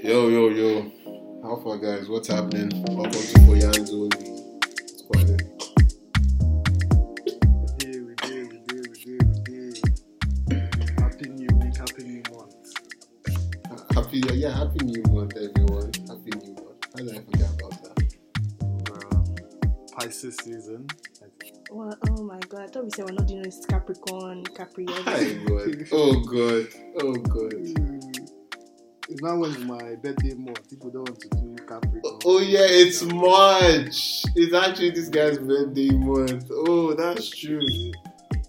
Yo, yo, yo. How far, guys? What's happening? Welcome to Boyan's Only. Squad. We did, we did, we did, we did, we did. Happy new week, happy new month. Happy, yeah, happy new month, everyone. Happy new month. How did I forget about that? We're Pisces season. Well, oh my god, I thought we said we're not doing this Capricorn, Capri. Hi, God. Oh, God. Oh, God. It's now when it's my birthday month. People don't want to do Capricorn. Oh, yeah, it's March. It's actually this guy's birthday month. Oh, that's true.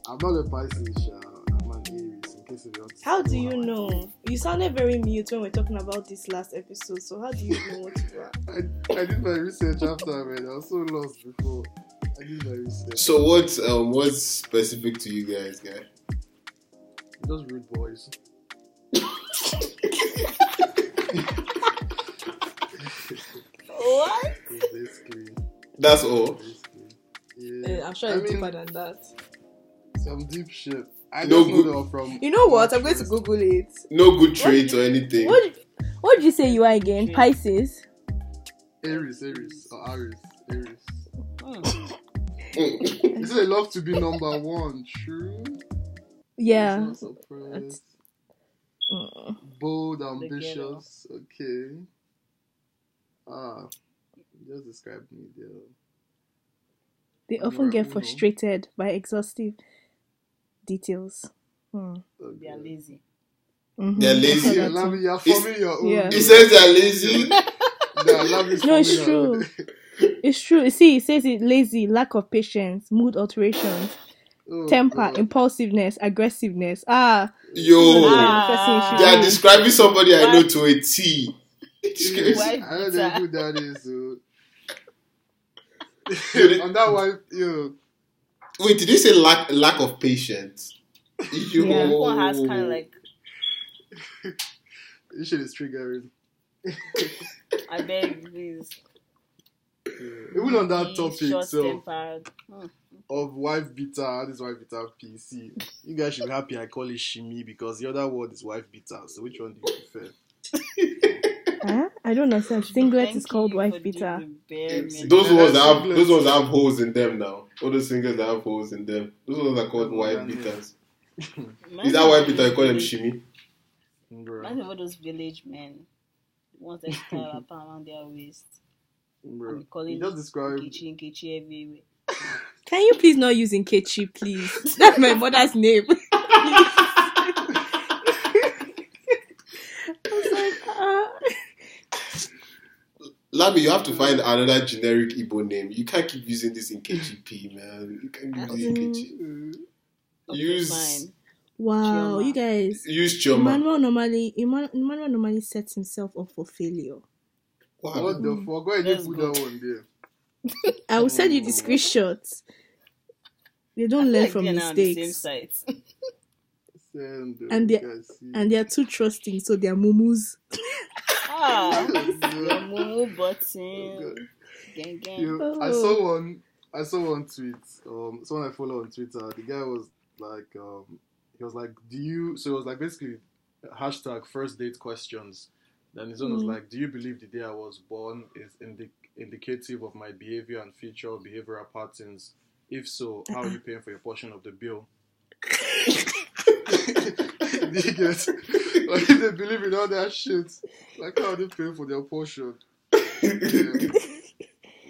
I'm not a Pisces, Sha. I'm an Aries. In case you want How do you know? You sounded very mute when we are talking about this last episode. So how do you know what you are? I, I did my research after, man. I was so lost before. I did my research. So, what's um what's specific to you guys, guy? Just rude boys. What? That's all. Yeah. I'm sure I it's mean, deeper than that. Some deep shit. I No just know good- them from. You know what? I'm going to Google it. No good traits or anything. What what did you say you are again? Pisces. Aries, Aries, or Aries, Aries. They say they love to be number one. True. Yeah. Not surprised. Mm. Bold, ambitious. Okay. Ah, just describe me there. They You're often get Uno. frustrated by exhaustive details. Hmm. Okay. They are lazy. Mhm. They're lazy. Yeah, Lami, you're forming your own. Yeah. He says they're lazy. Yeah, Lami's No, it's true. It's true. You See, it says it lazy, lack of patience, mood alterations, own. Oh, temper, God. impulsiveness, aggressiveness. Ah, Yo. ah, They are describing somebody I know to a T. It's Yeah, I don't know who that is. So. Dude, On that one, yo, Wait, did you say lack lack of patience? Yo. Yeah. One has kind of like, this shit is triggering. I beg, please. Even on that topic, so tempered. Hmm. Of wife beater, this wife beater PC. You guys should be happy I call it shimmy because the other word is wife beater. So which one do you prefer? huh? I don't understand. Singlet Thank is called wife for beater. doing the bare minimum. Those ones that have those ones that have holes in them now. All those singers that have holes in them. Those ones are called white yeah. beaters. Is that white all beater you call them village- shimmy? Bruh. Imagine all those village men. The ones that tie a wrapper around their waist. Bruh. And calling You just described Nkechi, Nkechi everywhere. Can you please not use Nkechi, please? That's my mother's name. I was ah. Labi, you have to find another generic Igbo name. You can't keep using this Nkechi, man. You can't keep using KG. Okay, Use fine. Wow, Chioma. you guys. use Chioma. Emmanuel normally Emmanuel, Emmanuel normally sets himself up for failure. Wow. What the fuck? Why did Let's you put that one there? I will send you the screenshots. They don't I learn like from they're on the same mistakes, site. Send, And they- and they are too trusting, so they are mumus. ah, Oh, mumu button. God. Gang, gang. You- I Oh. saw one. I saw one tweet. Um, someone I follow on Twitter. The guy was like, um, he was like, "Do you?" So it was like basically hashtag first date questions. Then his one was Mm. like, "Do you believe the day I was born is indi- indicative of my behavior and future behavioral patterns? If so, how are you paying for your portion of the bill?" Do you get? Like if they believe in all that shit, like how are they paying for their portion? Yeah.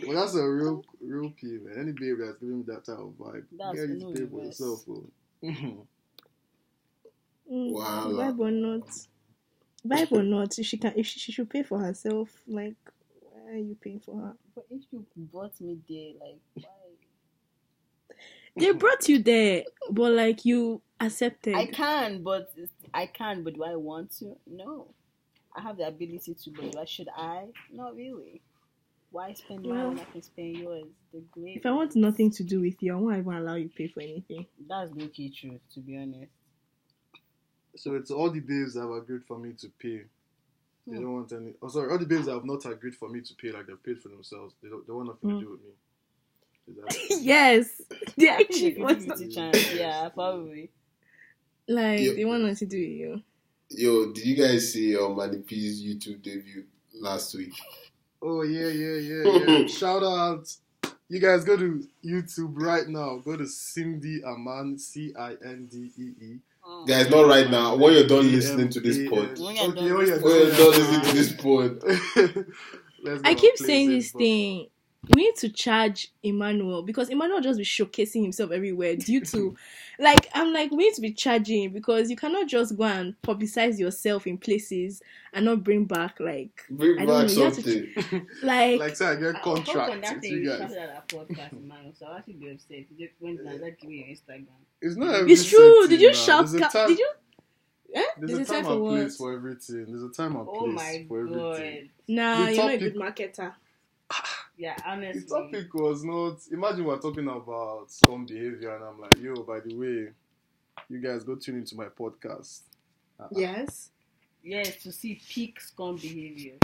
Well, that's a real, real P, man. Any babe that's giving me that type of vibe, That's you need no to pay for reverse. yourself. bro. Mm, Wow. Vibe or not, vibe or not, if she can, if she, she should pay for herself. Like, why are you paying for her? But if you brought me there, like, why? They brought you there, but like you accepted. I can, but I can, but do I want to? No. I have the ability to, but why should I? Not really. Why spend mine when Well, I can spend yours? The great. If I want nothing to do with you, I won't even allow you to pay for anything. That's low key truth, to be honest. So it's all the babes that have agreed for me to pay. They Hmm. don't want any. Oh, sorry, all the bills that have not agreed for me to pay, like they've paid for themselves. They don't. They want nothing Hmm. to do with me. That yes, they actually want do not, chance, yeah, probably. like Yep. they want nothing to do with you. Yo, did you guys see uh, Manny P's YouTube debut last week? Oh yeah, yeah, yeah, yeah. Shout out. You guys go to YouTube right now. Go to Cindy Aman, C I N D E E. Oh. Guys, not right now. When you're done listening to this pod. When you're done when you're When you're done listening to this pod. I keep saying this thing. We need to charge Emmanuel because Emmanuel just be showcasing himself everywhere due to, like, I'm like, we need to be charging because you cannot just go and publicize yourself in places and not bring back, like, Bring I don't back know, you have to- something. like, Like say I get uh, I hope on contract that thing you you guys. shouted podcast, man. So I'll actually be upset. You just went and like give me your Instagram. It's not it's true. Did you now. shout? Ca- time- Did you? Eh? There's, There's a time, for and place for everything. There's a time and place Oh my for god. everything. Nah, The you're not a good marketer. Yeah, honestly. The topic was not. Imagine we're talking about some behavior, and I'm like, yo, by the way, you guys go tune into my podcast. Uh-uh. Yes. Yes, to see peak scum behavior.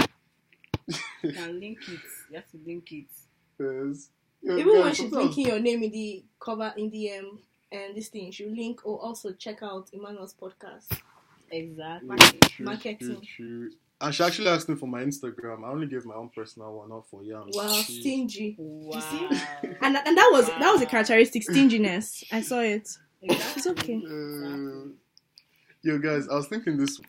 You can link it. You have to link it. Yes. Even when she's linking your name in the cover in the um and this thing, she'll link or also check out Emmanuel's podcast. Exactly. Yeah, true, Marketing. true, true. And she actually asked me for my Instagram. I only gave my own personal one, not for Yam. Wow, She- stingy. Wow. And and that was that was a characteristic stinginess. I saw it. Exactly. It's okay. Uh, yo, guys, I was thinking this.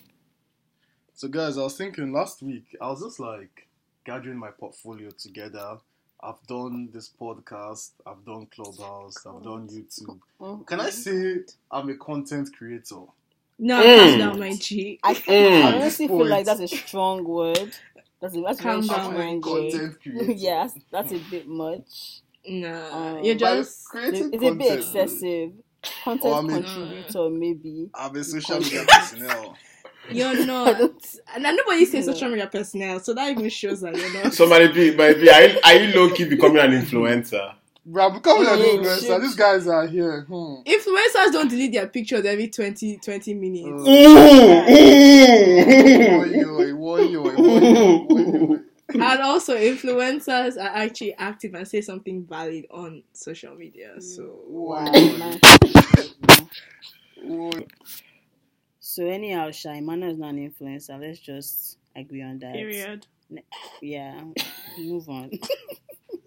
So, guys, I was thinking last week, I was just like gathering my portfolio together. I've done this podcast, I've done Clubhouse, I've done YouTube. Oh, Can I say I'm a content creator? No, Mm. calm down, my G. I, Mm. I honestly feel like that's a strong word. That's a, that's a very Calm down. strong I'm word. content creator. yes, that's a bit much. Nah, Um, you're just It's, creating it's a bit excessive. Content Oh, I mean- contributor, maybe. I'm a social media personnel. You're not. And nobody says social media personnel, so that even shows that you're not. So Manny P, Manny P, are you, are you low key becoming an influencer? Bro, I'm becoming an influencer. shit. These guys are here. Hmm. Influencers don't delete their pictures every 20, 20 minutes. Uh, Ooh, ooh. And also influencers are actually active and say something valid on social media so Wow, Woyo, man. woyo. So anyhow, Shy, Mano is not an influencer. Let's just agree on that. period Yeah. Move on.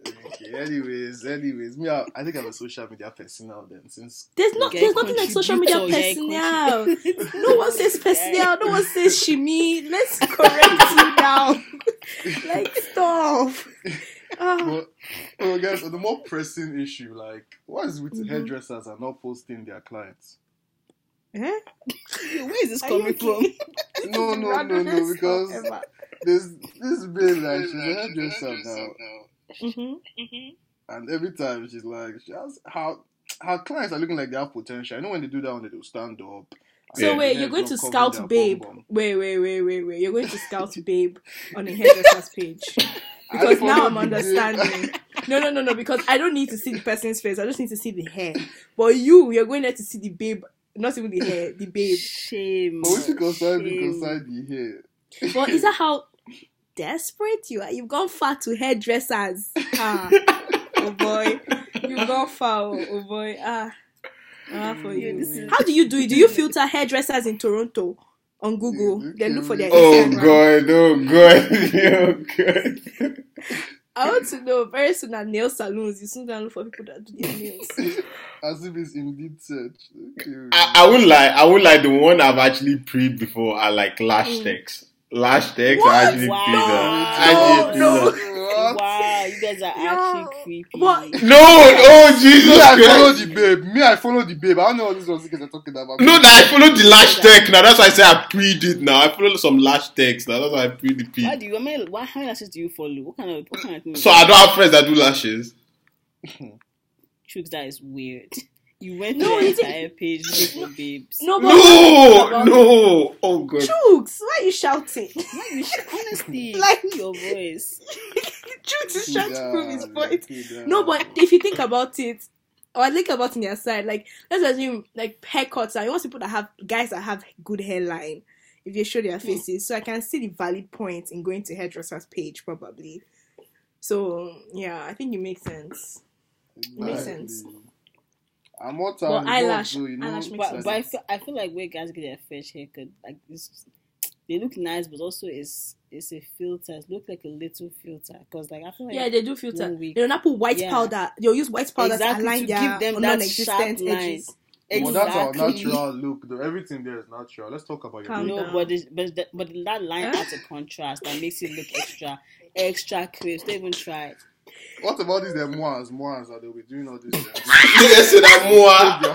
Okay, anyways, anyways, me, I, I think I'm a social media person now. Then, since there's not there's nothing like social media contributor, yeah, personnel no one says personnel no one says shimmy let's correct you now like stop Ah, but oh, guys, on the more pressing issue, like, what is with Mhm. hairdressers are not posting their clients? Eh? Where is this Are you coming from? No, no, no, no, because this there's this babe like she's a hairdresser now, Mhm. and every time she's like, she has her her clients are looking like they have potential. I know when they do that, when they do stand up. So Yeah. wait, you're going to scout babe. bum bum. Wait, wait, wait, wait, wait. You're going to scout babe on a hairdresser's page. Because now I'm follow the babe. understanding. No, no, no, no. Because I don't need to see the person's face. I just need to see the hair. But you, you're going there to see the babe, not even the hair, the babe. Shame. But when she concerned me, Shame. concerned the hair. But is that how desperate you are? You've gone far to hairdressers. Ah, oh boy, you've gone far. Oh, oh boy, ah, ah for you. this How do you do it? Do you filter hairdressers in Toronto on Google? Yeah, then look for their Instagram. Oh Instagram. god, oh god, oh god. I want to know very soon at nail salons. You soon gonna look for people that do their nails. As if it's indeed such. Okay. I, I won't lie, I won't lie. The one I've actually pre before are like lash Mm. techs. Lash techs What? are actually Wow. pre that. No, Actually no. Pre that. What? Wow, you guys are Yeah. actually creepy. What? No, oh Jesus Me, I follow Christ. the babe. Me, I follow the babe. I don't know what these ones guys are talking about. No, that I follow the lash tech now. That's why I say I pre it now. I follow some lash techs now. That's why I pre the Why do you? I mean, why, how many lashes do you follow? What kind of what kind of thing? So I don't have friends that do lashes. Tricks that is weird. You went No, to the you didn't- entire page looking for babes. No, but No, no. Oh god. Chooks, why are you shouting? Why you sh- honestly Like- like your voice? Chooks is trying to prove his Yeah, point. No, but if you think about it, or I think about it on their side, like let's assume like haircuts are you want people that have guys that have good hairline if they show their hmm. faces. So I can see the valid point in going to hairdresser's page probably. So yeah, I think it makes sense. makes sense. I'm more But um, time. eyelash- so, you know, eyelash makes But, sense. but I feel I feel like where guys get their fresh haircut, like this, they look nice, but also it's it's a filter. It look like a little filter because like I feel like Yeah, they do filter. one week. They'll not put white Yeah. powder. They'll use white powder exactly to align to their give them that non-existent sharp line. edges. Well, that's our natural look. Though. Everything there is natural. Let's talk about your Calm hair. No, but it's, but that, but that line Huh? adds a contrast that makes it look extra extra crisp. Don't even try it. What about these them moas, moas that they'll be doing all this? Nigga said that more.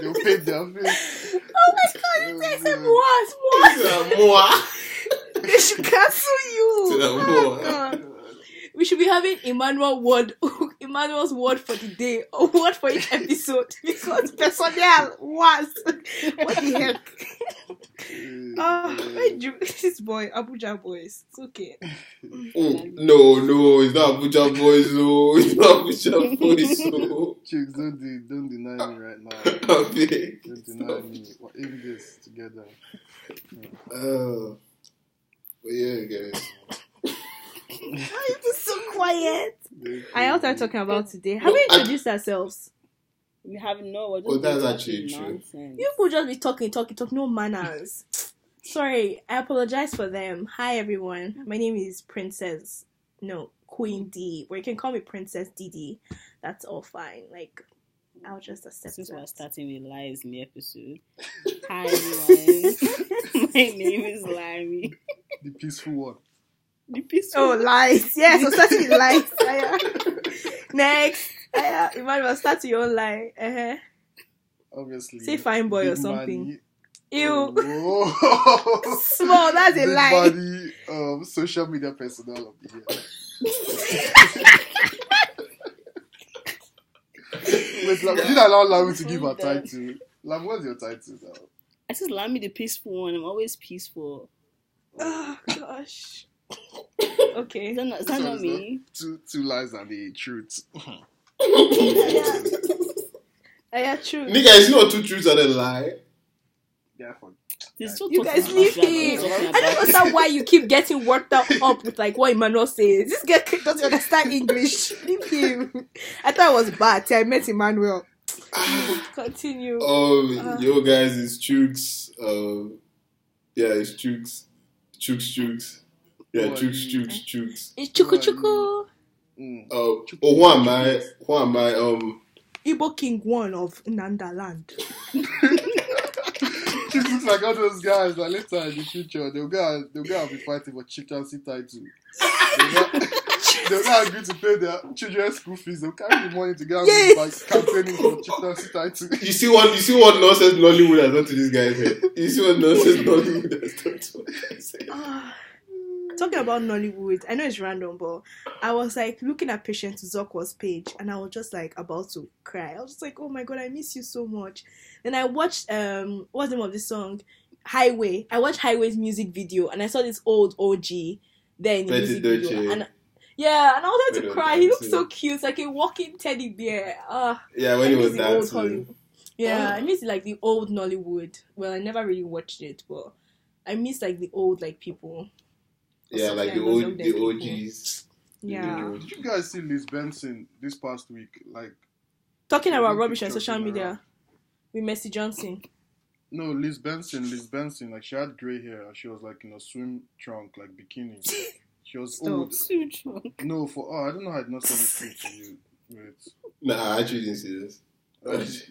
they'll paint their face. Oh my god, they said what? What? That more. They should cancel you. Say that Oh, more. God. We should be having Emmanuel word, Emmanuel's word for the day, or word for each episode because personnel was what the heck. Ah, where this boy Abuja boys? It's okay. Oh, no, no, it's not Abuja boys, no. It's not Abuja boys, no. Chicks, don't, de- don't deny me right now. I beg. Don't deny me. We're in this together. Uh, but yeah, guys. Why are you so quiet? I also are talking about today. Have we No, I- introduced ourselves? We have no. We're just Oh, that's actually true. nonsense. You could just be talking, talking, talking, no manners. Sorry, I apologize for them. Hi everyone, my name is Princess, no Queen D, or you can call me Princess DD. That's all fine. Like, I'll just accept Since we're starting with lies in the episode. Hi everyone. My name is Larry. The peaceful one. The peaceful. Oh, lies. Yes, we're starting with lies. Aya. Next, Aya, Emmanuel, start with your own lie. Uh-huh. Obviously. Say fine boy or something. money. Ew. Oh. Small, that's a Big lie. body, um, social media personnel of the year. Wait, Lam, did I allow Lam to give her title? Lam, what's your title now? I just Larry the peaceful one. I'm always peaceful. Oh, gosh. Is Okay. that not, is that Sorry, not me? Two two lies and the truth. Aya, true. Nigga, it's not two truths and a lie. Yeah, for You guys about leave that, him. we're I don't understand why you keep getting worked up, up with like what Emmanuel says. This guy doesn't understand English. Leave him. I thought it was bad till I met Emmanuel. Continue. Um, Uh. yo, guys, it's Chooks. Um, yeah, it's Chooks. Chooks, Chooks. Yeah, Who are Chooks, you? Chooks, Chooks. It's Chuku Chuku. mm. Uh, oh, who am I? Who am I? Um, Igbo King one of Nanda land. She looks like all those guys that later in the future they'll go and, they'll go and be fighting for chieftaincy title. They'll not, they'll not agree to pay their children's school fees. They'll carry the money to go and Yes. be like campaigning for chieftaincy title. you see what? You see what nonsense Nollywood has done to this guy's head. You see what nonsense Nollywood has done to his head. Talking about Nollywood, I know it's random, but I was like looking at Patience Ozokwor's page and I was just like about to cry. I was just like, oh my god, I miss you so much. Then I watched um what's the name of this song? Highway. I watched Highway's music video and I saw this old OG there in the music video. And yeah, and I was about to cry. He looked minute. so cute, like a walking teddy bear. Ah, Yeah, when he was dancing. Yeah, I miss like the old Nollywood. Well, I never really watched it, but I miss like the old like people. Yeah, like the old, the people. OGs. Yeah. Did you guys see Liz Benson this past week? Like, Talking about rubbish on social in media with Mercy Johnson. no, Liz Benson, Liz Benson, like she had grey hair and she was like in a swim trunk, like bikini. She was Stop. old. Too drunk. No, for oh, I don't know how I did not send it to you. Wait. Nah, I actually didn't see this.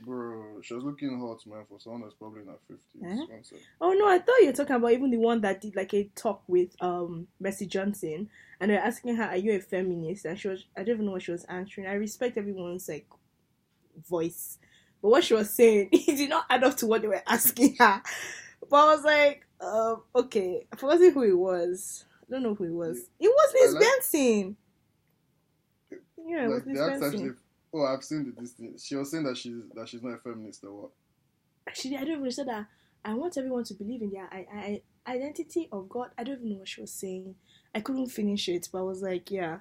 Bro, she was looking hot, man, for someone that's probably in her 50s. Eh? One. Oh no, I thought you were talking about even the one that did like a talk with um Mercy Johnson, and they were asking her, "Are you a feminist?" And she was, I don't even know what she was answering. I respect everyone's like voice, but what she was saying, it did not add up to what they were asking her. But I was like, um, okay, I forgot who it was. I don't know who it was. It was Liz I like- Benson. Yeah, it was like, Liz they Benson. Actually, oh, I've seen the this thing. She was saying that she's that she's not a feminist or what? Actually, I don't even say that. I want everyone to believe in their I, I, identity of God. I don't even know what she was saying. I couldn't finish it, but I was like, yeah.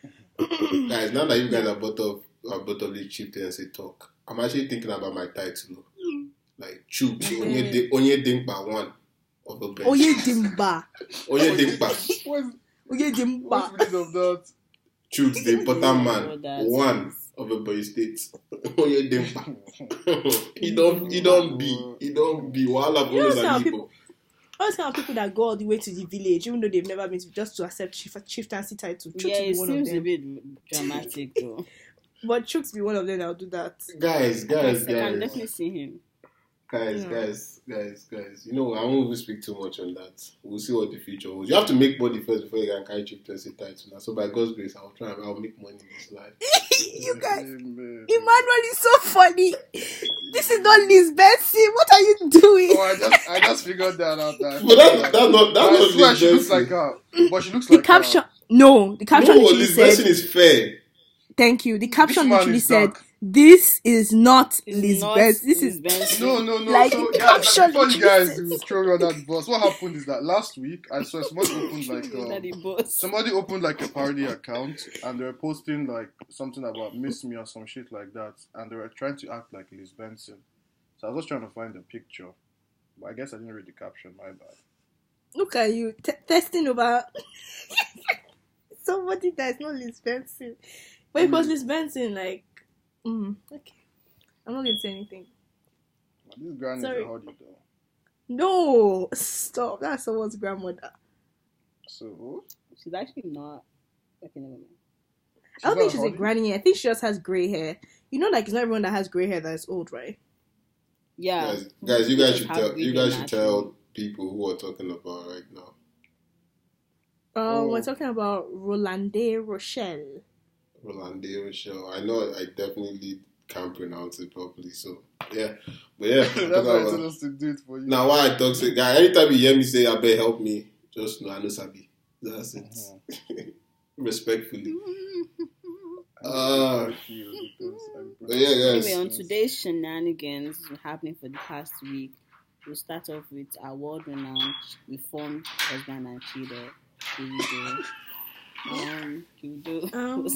Guys, now that you guys are both of are both of the chieftains say talk, I'm actually thinking about my title. Like Chooks, Onye Di- Onye Dimpa one of the bench. Oye Dimba. Onye Dimpa. What's, Oye what's Dimba. the meaning of that? Chooks, the important man. One. Is- of a boy state. Onye Dempa. He don't he don't be he don't be wahala You know for some those people- All those kind of people that go all the way to the village, even though they've never been to, just to accept chief, chieftaincy title. Chooks Yeah, will be it one of seems a bit dramatic though. But Chooks be one of them that will do that. Guys, I can, guys, I can guys. definitely see him. Guys, Yeah. guys, guys, guys. You know, I won't even speak too much on that. We'll see what the future holds. You have to make money first before you can carry chieftaincy title. Now, so by God's grace, I'll try. I'll make money in this life. you guys, Amen. Emmanuel is so funny. This is not Liz Benson. What are you doing? Oh, I just I just figured that out. That, But that, that's not that's not Liz she looks like her, mm. but she looks The like caption, Her. no, the caption No, literally Liz Benson said, is fair. "Thank you." The caption literally said, dark. "This is not It's Liz Benson. This Liz is Benson. No, no, no. Like, so, the guys, caption before you guys throw me on that bus, what happened is that last week I saw somebody opened like um, somebody opened like a parody account and they were posting like something about miss me or some shit like that, and they were trying to act like Liz Benson. So I was just trying to find a picture, but I guess I didn't read the caption. My bad. look at you t- testing over somebody that is not Liz Benson." But if it was Mm. Liz Benson, like, mm, okay, I'm not going to say anything. This granny is Sorry. a hottie though. No, stop. That's someone's grandmother. So She's actually not. Okay, never mind. I don't not think she's a granny. I think she just has grey hair. You know, like it's not everyone that has grey hair that is old, right? Yeah. Guys, guys, you guys should tell you guys should tell people who are talking about right now. Um, Oh. we're talking about Rolande Rochelle. Rolande Rochelle. I know I definitely can't pronounce it properly, so yeah. But yeah, I'm That's why I told us to do it for you. Now why I talk say guy, anytime you hear me say I better help me, just know I know Sabi. That's it. Mhm. Respectfully. I Uh, like you because I'm But yeah, guys. Anyway, on today's shenanigans happening for the past week, we'll start off with our world-renowned reformed husband and cheater, Davido. Um, Davido Um,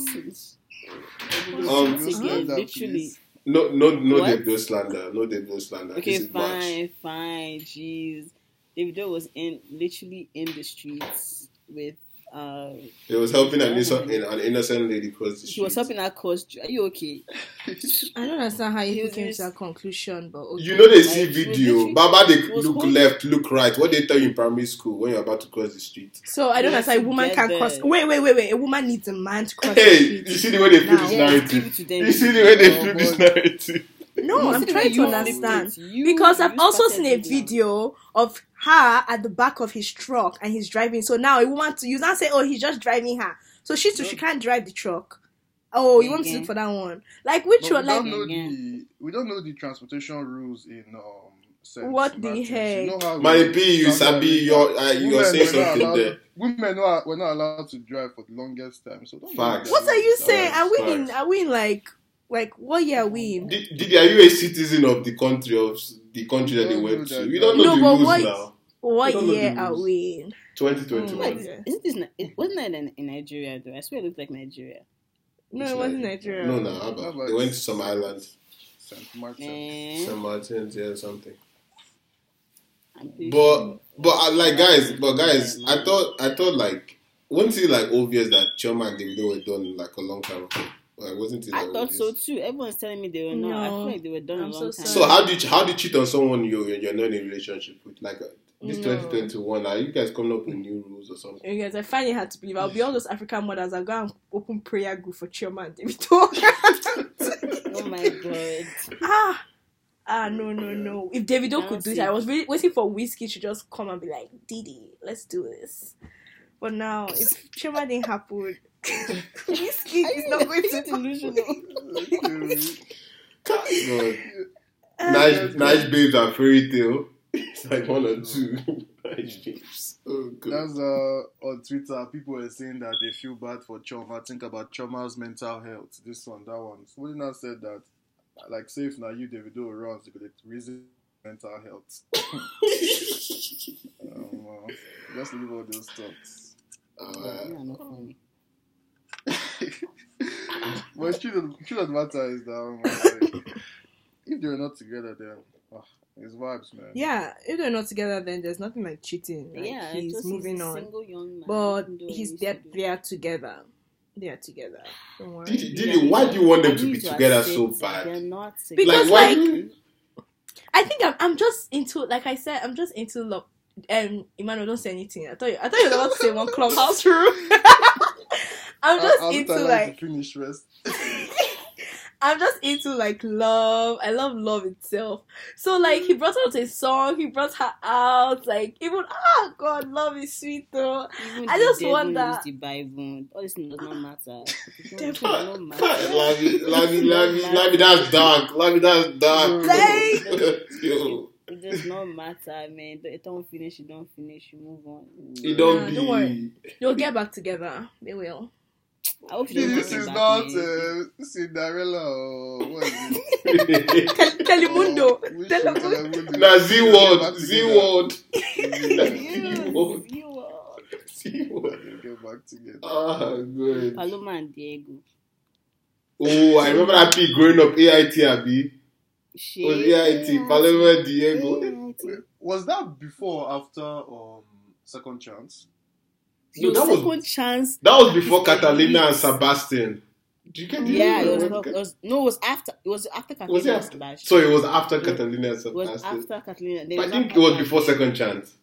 Um, slander, literally. please. No no no What? Davido slander. No Davido slander. Okay, this is March. fine, fine. Jeez, Davido was in literally in the streets with. Uh, He was helping an innocent, an innocent lady cross the street. he was helping her cause. Are you okay? I don't understand how you came to that conclusion, but okay. You know they see it was video. literally- Baba they look whole- left, look right. What they tell you in primary school when you're about to cross the street. So I don't understand. A woman can there. cross. Wait, wait, wait, wait. A woman needs a man to cross the Hey, street. you see the way they flip this narrative. give it to them. You see the way they flip this narrative. No, I'm trying to understand. flip it. You- because I've also seen a video of her at the back of his truck and he's driving. So now a woman to you not say, oh, he's just driving her. So she too, she can't drive the truck. Oh, you want to look for that one? Like which But we one? Like don't know the we don't know the transportation rules in um. Saint What the Martin's. heck? You know how My B, you Saudi sabi, Arabia, you're uh, you're saying something allowed- there. Women were, were not allowed to drive for the longest time. So don't Facts. what are you saying? Facts, Are we in? Are we in like like what year we in? Did, did are you a citizen of the country of the country that they went to? that. You don't know No, the but rules what- now. What don't know the year are we in? 2021. Oh, hmm. Like, isn't this? Ni- It wasn't that in, in Nigeria though? I swear it looked like Nigeria. No, It's it wasn't like- Nigeria. No, no, How Abba. They went to some island, Saint Martin. Man, eh? St. Martin's, yeah, something. But but I like guys, but guys, I thought I thought like wasn't it like obvious that Choma and Davido were done like a long time ago? Like wasn't? I thought so too. Everyone's telling me they were not. I feel like they were done I'm a so long time. So how do you how do you cheat on someone you you're not in a relationship with? Like uh, this No. 2021, are you guys coming up with new rules or something? You guys, I find it hard to believe. I'll be all those African mothers that go and open prayer group for Chioma and Davido. oh my god. ah, ah, no, no, no. If Davido Now could do it. I was really waiting for Whiskey to just come and be like, Didi, let's do this. But now, if Chioma didn't happen, Whiskey is not going to delusional. God. Nice, nice babes and fairy tale. It's like one or two. nice babes. Oh god. That's uh on Twitter. People were saying that they feel bad for Chioma. Think about Chioma's mental health. This one, that one. Somebody now said that, like, say if now you Davido runs, you could reason mental health. um, uh, just leave all those thoughts. Uh, Yeah, not funny. But the truth of, truth of the matter is that um, like, if they're not together, then oh, it's vibes, man. Yeah, if they're not together, then there's nothing like cheating. Like, yeah, he's just moving he's a on. single young man. But He can do what he's needs they're, to they're together. they are together. Don't worry. Didi, Didi, why do you want them to be together six, so They're bad? not Because, Like, why? like, I think I'm, I'm just into like I said I'm just into love. Um, Emmanuel, don't say anything. I thought you, I thought you were about to say one clubhouse rule. I'm just I, I into would like finish rest. I'm just into like love. I love love itself. So like he mm. brought out a song. He brought her out. Like even oh God, love is sweet though. Even I just devil wonder- knows the Bible. All this thing does not matter. It does Devil. not Lavi, matter. Lavi, Lavi, Lavi, that's dark. Lavi, that's dark. Like- It does not matter, man. It don't finish, it don't finish, you move on. it don't Nah, be. don't worry. They'll get back together. They will. I hope you don't This is not uh, Cinderella or what is it? Tel- Telemundo. Oh, which Telemundo. Telemundo? Nah, Z Back word. Z word, Yes, word. Z word. They Get back together. Ah, good. Paloma and Diego. Oh, I remember that peak growing up. AIT, Abi. Shit. Was AIT. Paloma Diego. Was that before or after um second chance? No, that was- chance. That was before Catalina and Sebastian. Do you get the Yeah, it was, it was no, it was after. It was after Was Catalina and after? Sebastian. So it was after Catalina and Sebastian. It was after Catalina. Then I think it was before Second Chance.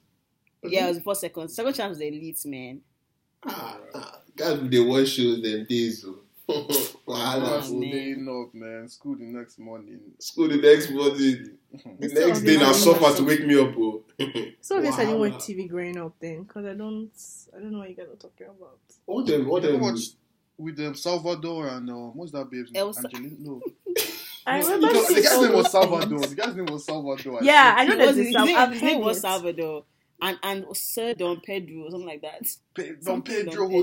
Yeah, it was before second. Second chance was the elite man. Ah, ah, guys, they watch shows them days. oh. Wahala. Class man. staying up, man. School the next morning. School the next morning. The Still next day now obvious. suffer to wake me up. Oh. So I guess I didn't watch TV growing up then, because I don't, I don't know what you guys are talking about. What them? What them? ever watched with um, Salvador and um, what's that babe's name? Elsa. Angelina? No. I No, remember the, the seeing guy's name was Salvador. things. The guy's name was Salvador. Yeah, I know It there's was, this. his, name, his name was. Salvador, and and Sir Don Pedro or something like that. Pe- Don Something Pedro Don Pedro.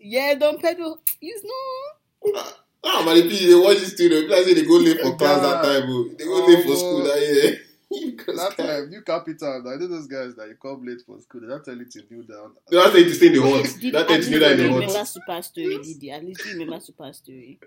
Jose. Yeah, Don Pedro. You know. Ah, man, the people they watch this thing. They say they go late for class that time. Oh. They go Oh, late for oh. school that year. Because That guy- time, New Capital. I know those guys that you come late for school. They don't tell you to kneel down. They don't tell you to stay in the hot. Did, They don't tell you at to kneel down in you the remember hot. Super Story, Didi. At least you remember Super Story.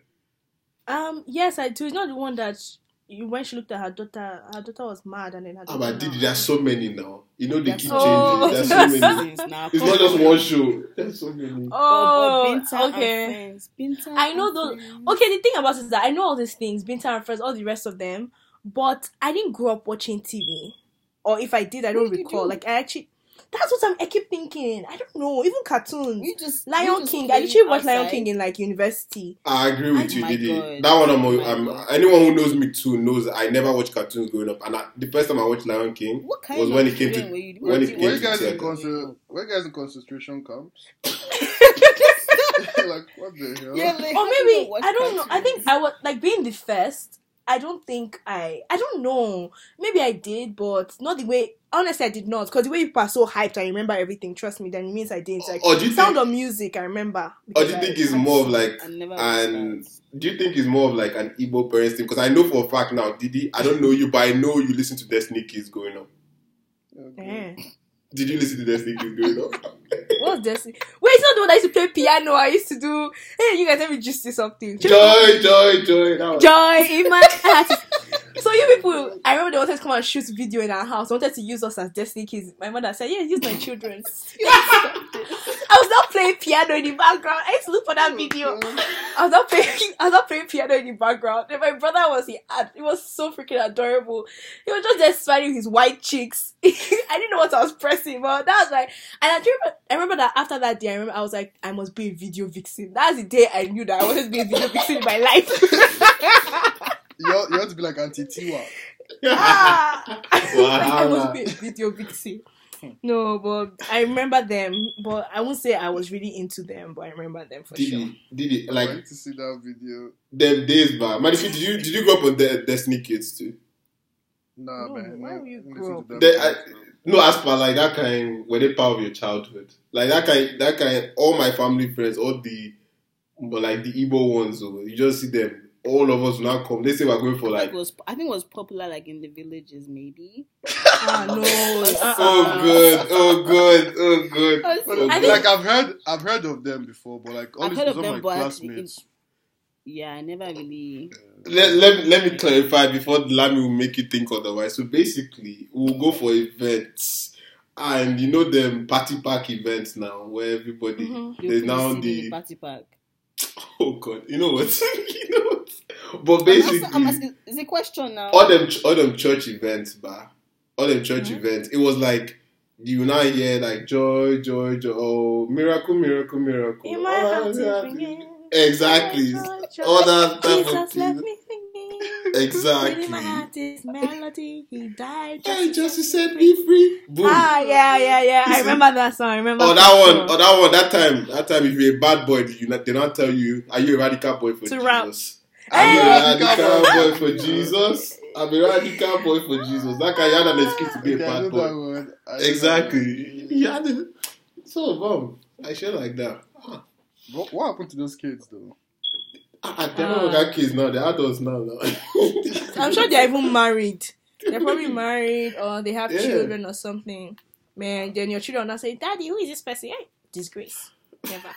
Um, yes, I do. It's not the one that you, when she looked at her daughter, her daughter was mad, and then her Ah, daughter. but Didi, there's so many now. You know they There's keep so Oh. changing. There's so many. Seasons now. It's not just one show. There's so many. Oh, But- but Binta and okay. Friends. Binta I know and those. Friends. Okay, the thing about it is that I know all these things, Binta and Friends, all the rest of them, but I didn't grow up watching TV, or if I did, I don't What recall. do? Like I actually, that's what I'm. I keep thinking. I don't know. Even cartoons. We just we Lion just King. I playing literally watched Lion. King in like university. I agree with Oh you, Didi. That one, I'm, Oh my I'm anyone who knows me too knows I never watched cartoons growing up. And I, the first time I watched Lion King was when it came to you- when what it came you- Were to guys in theater. concentration? You guys in concentration camps? like what the hell? Yeah, like, or how do you maybe I don't know. I think? I was like being the first. I don't think I. I don't know. Maybe I did, but not the way. Honestly, I did not. Because the way people are so hyped, I remember everything. Trust me, then it means I didn't. Like Or do you sound think- of music, I remember. Or do you I think it's had more of like I never and do you think it's more of like an Igbo parents thing? Because I know for a fact now, Didi, I don't know you, but I know you listen to Destiny Kids growing up. Okay. Eh. Did you listen to Destiny Kids growing up? What's this? Wait, it's not the one that used to play piano. I used to do. Hey, you guys, let me just say something. joy, joy, joy. That was- Joy in my heart. So you people, I remember they wanted to come and shoot video in our house. They wanted to use us as Destiny kids. My mother said, "Yeah, use my children." I was not playing piano in the background. I used to look for that video. I was not playing. I was not playing piano in the background. And my brother was he had. It was so freaking adorable. He was just there smiling his white cheeks. I didn't know what I was pressing, but that was like. And I remember. I remember that after that day, I remember I was like, I must be a video vixen. That's the day I knew that I wanted to be a video vixen in my life. You ought, to be like Auntie Tiwa. ah! I Wow. must be a video vixen. No, but I remember them. But I won't say I was really into them, but I remember them for sure. Didi, Didi, I like need to see that video. them days back. Manifi, did you did you grow up on the Destiny Kids too? Nah, No, man. why no, would you grow up? They, I, no, as per like that kind, were they part of your childhood? Like that kind, that kind. All my family friends, all the, but like the Igbo ones, oh, you just see them. All of us will not come. They say we're going for I like. think it was I think it was popular like in the villages maybe. Ah no. uh-uh. Oh good, oh good, oh good. I Oh, I good. like I've heard, I've heard of them before, but like all I've these heard of them, my but classmates. Yeah, I never really. let, let, let me clarify before Lami will make you think otherwise. So basically, we'll go for events and you know them party park events now where everybody Mhm. There's now the the party park. oh god, you know what? you know what? But I'm basically, asking, I'm asking, it's a question now. all them all them church events, bah, all them church Mhm. events. It was like you now hear like joy, joy, joy, oh miracle, miracle, miracle. In my Oh, heart is yeah. ringing. Exactly. Joy, joy, All that type of Jesus thing. left me singing. Exactly. In my heart is melody. He died. Hey, just just to to set me free. Boom. Ah, yeah, yeah, yeah. I You see? remember that song. I remember. Oh, that song. one, oh, that one, that time, that time, if you're a bad boy, you not, they not tell you, are you a radical boy for To Jesus? rap. I'm Hey! a radical boy for Jesus. I'm a radical boy for Jesus. That guy had an excuse to be a Okay, I know bad boy. word. I know that Exactly. word. He had it. So, bomb. I share like that. What, what happened to those kids though? I don't know that kids now. They're adults now. now. I'm sure they're even married. They're probably married or they have Yeah. children or something. Man, then your children now say, Daddy, who is this person? Hey, disgrace. Never.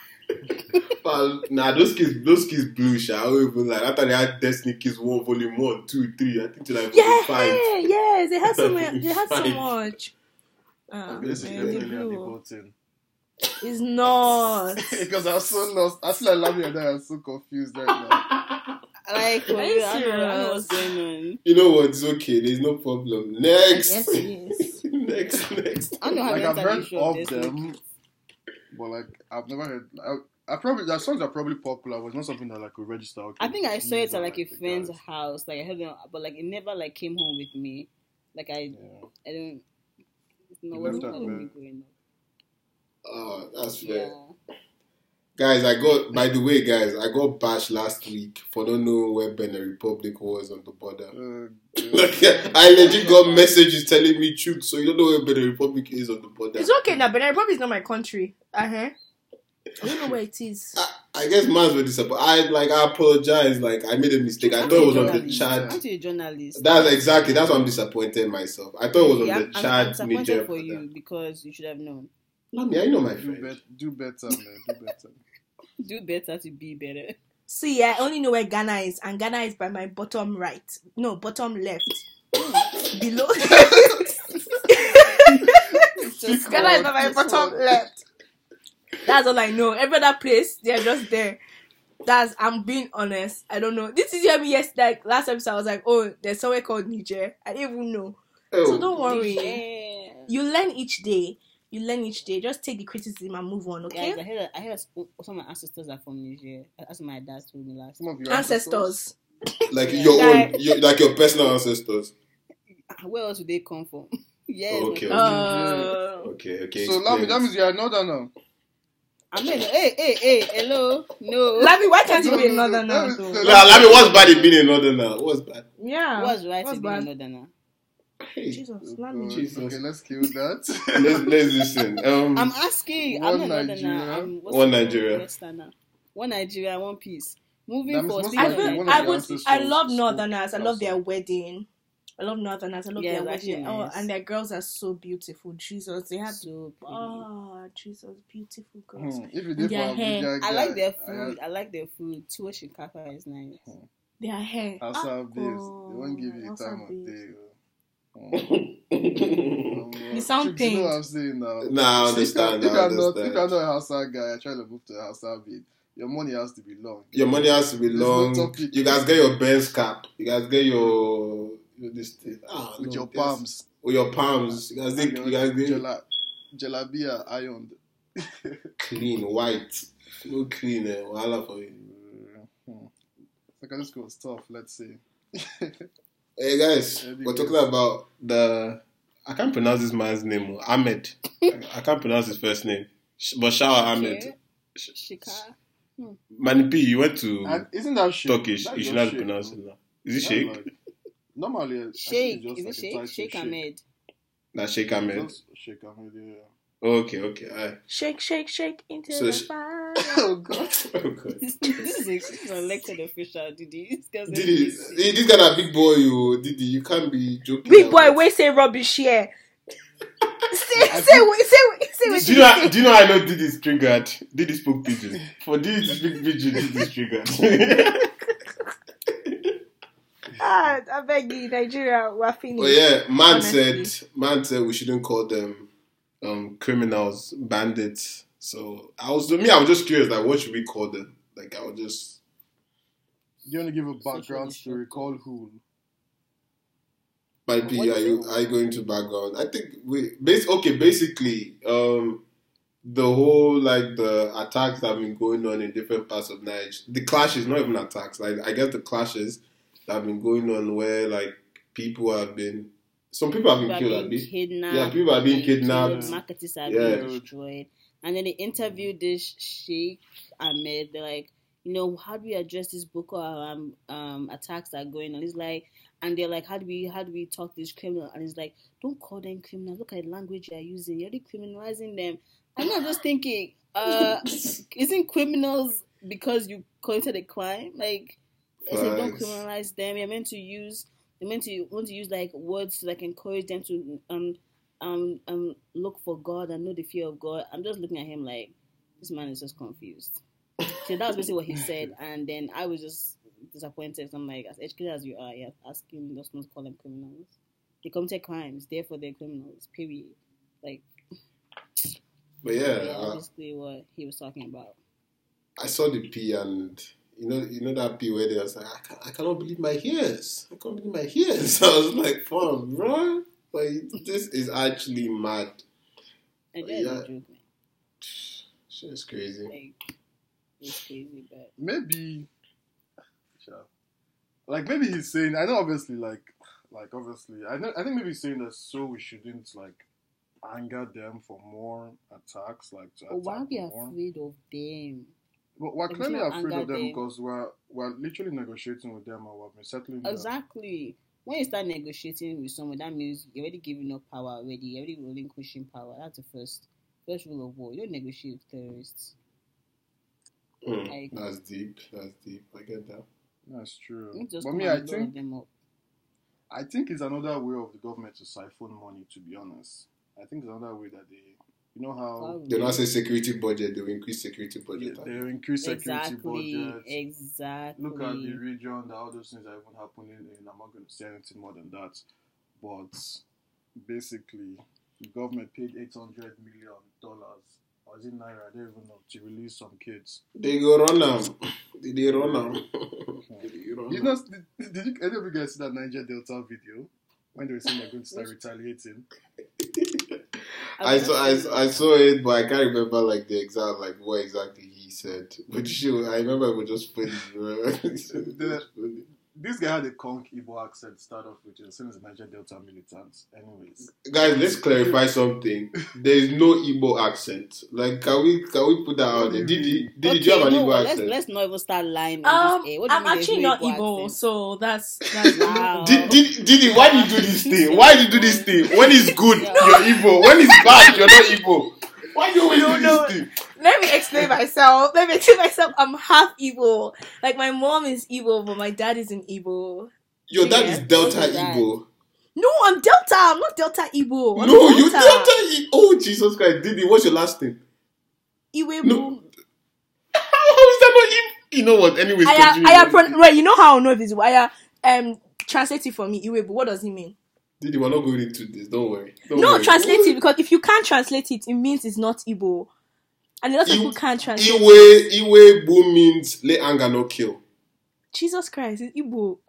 But nah, those kids, those kids blew shit. I don't even like. After they had Destiny Kids one, volume one, two, three. I think till like Yeah, volume five. yes, they had so much. They had so much. Ah, this is man, they definitely an blew. evil thing. It's not. because I'm so lost. I feel like Lami and I'm so confused right now. Like, for Are you real, I know, I know what's going on. You know what? It's okay. There's no problem. Next. Yes, yes. next, next. I don't know how Like to I've heard of them, week. But like I've never heard. I, I probably their songs are probably popular, but it's not something that like could register. Okay, I think I saw it at are, like a friend's guys. house. Like I heard them, but like it never like came home with me. Like I, Yeah. I don't. It's not You what's left not that me growing up. Oh, that's fair. Yeah. Guys, I got, by the way, guys, I got bashed last week for don't knowing where Benin Republic was on the border. Uh, Like, I legit got messages telling me truth, so you don't know where Benin Republic is on the border. It's okay now, Benin Republic is not my country. Uh huh. I don't know where it is. I, I guess man's were disappointed. I like I apologize. Like I made a mistake. I thought it was on the. Chad. Aren't you a journalist? That's exactly. That's why I'm disappointed myself. I thought it was on Yeah, the I'm, I'm disappointed Niger. for you because you should have known. Lami, I know my do, friend. bet, do better, man. Do better. Do better to be better. See, I only know where Ghana is, and Ghana is by my bottom right. No, bottom left. Below. Just Ghana is by my bottom one. left. That's all I know. Every other place, they're just there. That's I'm being honest. I don't know. This is hear me yes like last episode I was like, oh, there's somewhere called Niger. I didn't even know. So Oh, don't worry. Yeah. You learn each day. You learn each day. Just take the criticism and move on, okay? Guys, I heard, I heard some of my ancestors are from Nigeria. That's what my dad told me last. Some of your Ancestors. like Yeah. your own, your, like your personal ancestors. Where else would they come from? yes. Okay. my- Uh, Okay, okay. So Lami, explain. that means you are northern now. I mean, hey, hey, hey, hello, no. Lavi, why can't you be another now? That though? is- Nah, Lami, what's bad in being a northerner? What's bad? Yeah. What's right What's to be bad? another now? Hey, Jesus, Oh, Lavi. God. Jesus. Okay, let's kill that. let's, let's listen. Um, I'm asking. One I'm not another Nigeria. I'm One Nigeria. One Nigeria, one piece. Moving That means for most I, likely feel, I would. I love Northerners. I love their wedding. I love Northerners. I love Yeah, their it's actually wedding. Oh, and their girls are so beautiful. Jesus, they had. so pretty. Oh, Jesus, beautiful girls. Hmm, If you did their hair. I like their food. I like their food. Tuwo shinkafa is nice. Their hair. Hausa Ah, babes, they won't give you the time of day. You sound Chicks, You know what pained. I'm saying now. Nah, I If understand, you're- If I you're not, understand. if you're not a Hausa guy, I try to move to the a Hausa babe. Your money has to be long. your money has to be There's no long. topic. you guys get your Benz cap. You guys get your, your this thing. Ah, with no, your there's- palms. With your palms. You guys and get, your you guys get jala- jalabia ironed. clean, white. No clean, eh? Wahala for you. Hmm. Secondary school was tough, let's say. Hey guys, we're talking about the. I can't pronounce this man's name. oh, Ahmed. I, I can't pronounce his first name. Sh- But Shower Ahmed. Okay. Shika. Hmm. Manny P, you went to And isn't that shit? Turkish. That You is should not not shit, pronounce no. it now. Is it That's Sheikh? like- normally, I think Sheikh. it's Is it just Sheikh? like a Sheikh Ahmed. Nah, Sheikh Ahmed. Just Sheikh Ahmed, yeah. Okay, okay. Aye. Shake, shake, shake into So the sh- fire. Oh God. Oh, God. this is a, an elected official, Didi. This Didi, this guy a big boy, you. Didi, you can't be joking. Big boy, about- wait, say rubbish here. say, say, say, say, say, what Do you you know? say. Do you know? I know Didi triggered. Didi spoke pidgin. For Didi to speak pidgin, Didi triggered. Ah, I beg you, Nigeria, we're finished. But yeah, man Honestly. said, man said we shouldn't call them um, criminals, bandits. So I was me, I was just curious, like, what should we call them? Like, I was just You want to give a background story? disruptor. Call who? Might be. What Are is you are you going to background? I think we base okay. Basically, um, the whole like the attacks that have been going on in different parts of Nigeria. The clashes, not even attacks. Like I guess the clashes that have been going on where like people have been. Some people have been People killed. are being kidnapped. Yeah, people are being killed, kidnapped. Markets are Yeah. being destroyed. And then they interviewed this Sheikh Ahmed. They're like, you know, how do we address this Boko Haram um, attacks that are going on? He's like, and they're like, how do we how do we talk to this criminal? And he's like, don't call them criminals. Look at the language you're using. You're already criminalizing them. And I'm not just thinking, uh, isn't criminals because you committed a crime? Like, I said, don't criminalize them. You're meant to use you're meant to want to use like words to like encourage them to um um um look for God and know the fear of God. I'm just looking at him like this man is just confused. So that was basically what he said, and then I was just disappointed. I'm like, as educated as you are, you're asking us not to call them criminals. They committed crimes, therefore they're criminals. Period. Like But yeah, yeah, uh, basically what he was talking about. I saw the P and you know you know that P where they was like I, can, I cannot believe my ears. I can't believe my ears. I was like, fun, bro. Like this is actually mad. And Yeah. yeah, joke, man. Shit is crazy. Like it's crazy, but Maybe. Sure. Like maybe he's saying. I know, obviously, like, like obviously, I know. I think maybe he's saying that so we shouldn't like anger them for more attacks, like to but why are we more. afraid of them? But we're It's clearly not afraid of them them. because we're we're literally negotiating with them and we've been settling. them. Exactly. When you start negotiating with someone, that means you're already giving up power already. You're already relinquishing power. That's the first first rule of war. You don't negotiate with terrorists. Mm, Like- that's deep. That's deep. I get that. That's true. Just But me, I think them up. I think it's another way of the government to siphon money. To be honest, I think it's another way that they, you know how Probably. They'll not say security budget. They'll increase security yeah, budget. they increase security exactly, budgets. exactly. Look at the region, that all those things are even happening, and I'm not going to say anything more than that. But basically, the government paid eight hundred million dollars, or is it naira? I don't even know to release some kids. They go run them. Did they run hmm. them? Did they run You 'em? know, did, did you, any of you guys see that Niger Delta video when they were saying they're going to start retaliating? I saw, I, saw- I saw it, but I can't remember like the exact like what exactly he said. But sure, I remember it was just funny. Bro. It was just funny. This guy had a conk Igbo accent, start off with, as soon as Niger Delta militants. Anyways, Guys, let's clarify something. There is no Igbo accent. Like, can we can we put that out there? Did you did okay, you have an no, Igbo let's, accent? let's not even start lying. Um, on this air. What do you I'm mean actually no not Igbo, accent? so that's that's Wow. Did, did, Didi, why do you do this thing? Why do you do this thing? When it's good, you're Igbo. When it's bad, you're not Igbo. Why do you always No, do no. this thing? Let me explain myself. Let me explain myself. I'm half evil. Like my mom is evil, but my dad isn't evil. Your dad is Delta Who's that? Igbo. No, I'm Delta. I'm not Delta Igbo. I'm No, you Delta Igbo. Oh, Jesus Christ. Didi, what's your last name? Iwebu. No. How, how is that not Igbo? You know what? Anyways, I continue. I pro- wait. You know how I know if it's I um translate it for me. Iwebu. What does it mean? Didi, we're not going into this. Don't worry. Don't no, worry. translate it because if you can't translate it, it means it's not Igbo. And a lot of people can't translate. Iwe, Iwe Boo means let anger no kill. Jesus Christ, it's Igbo.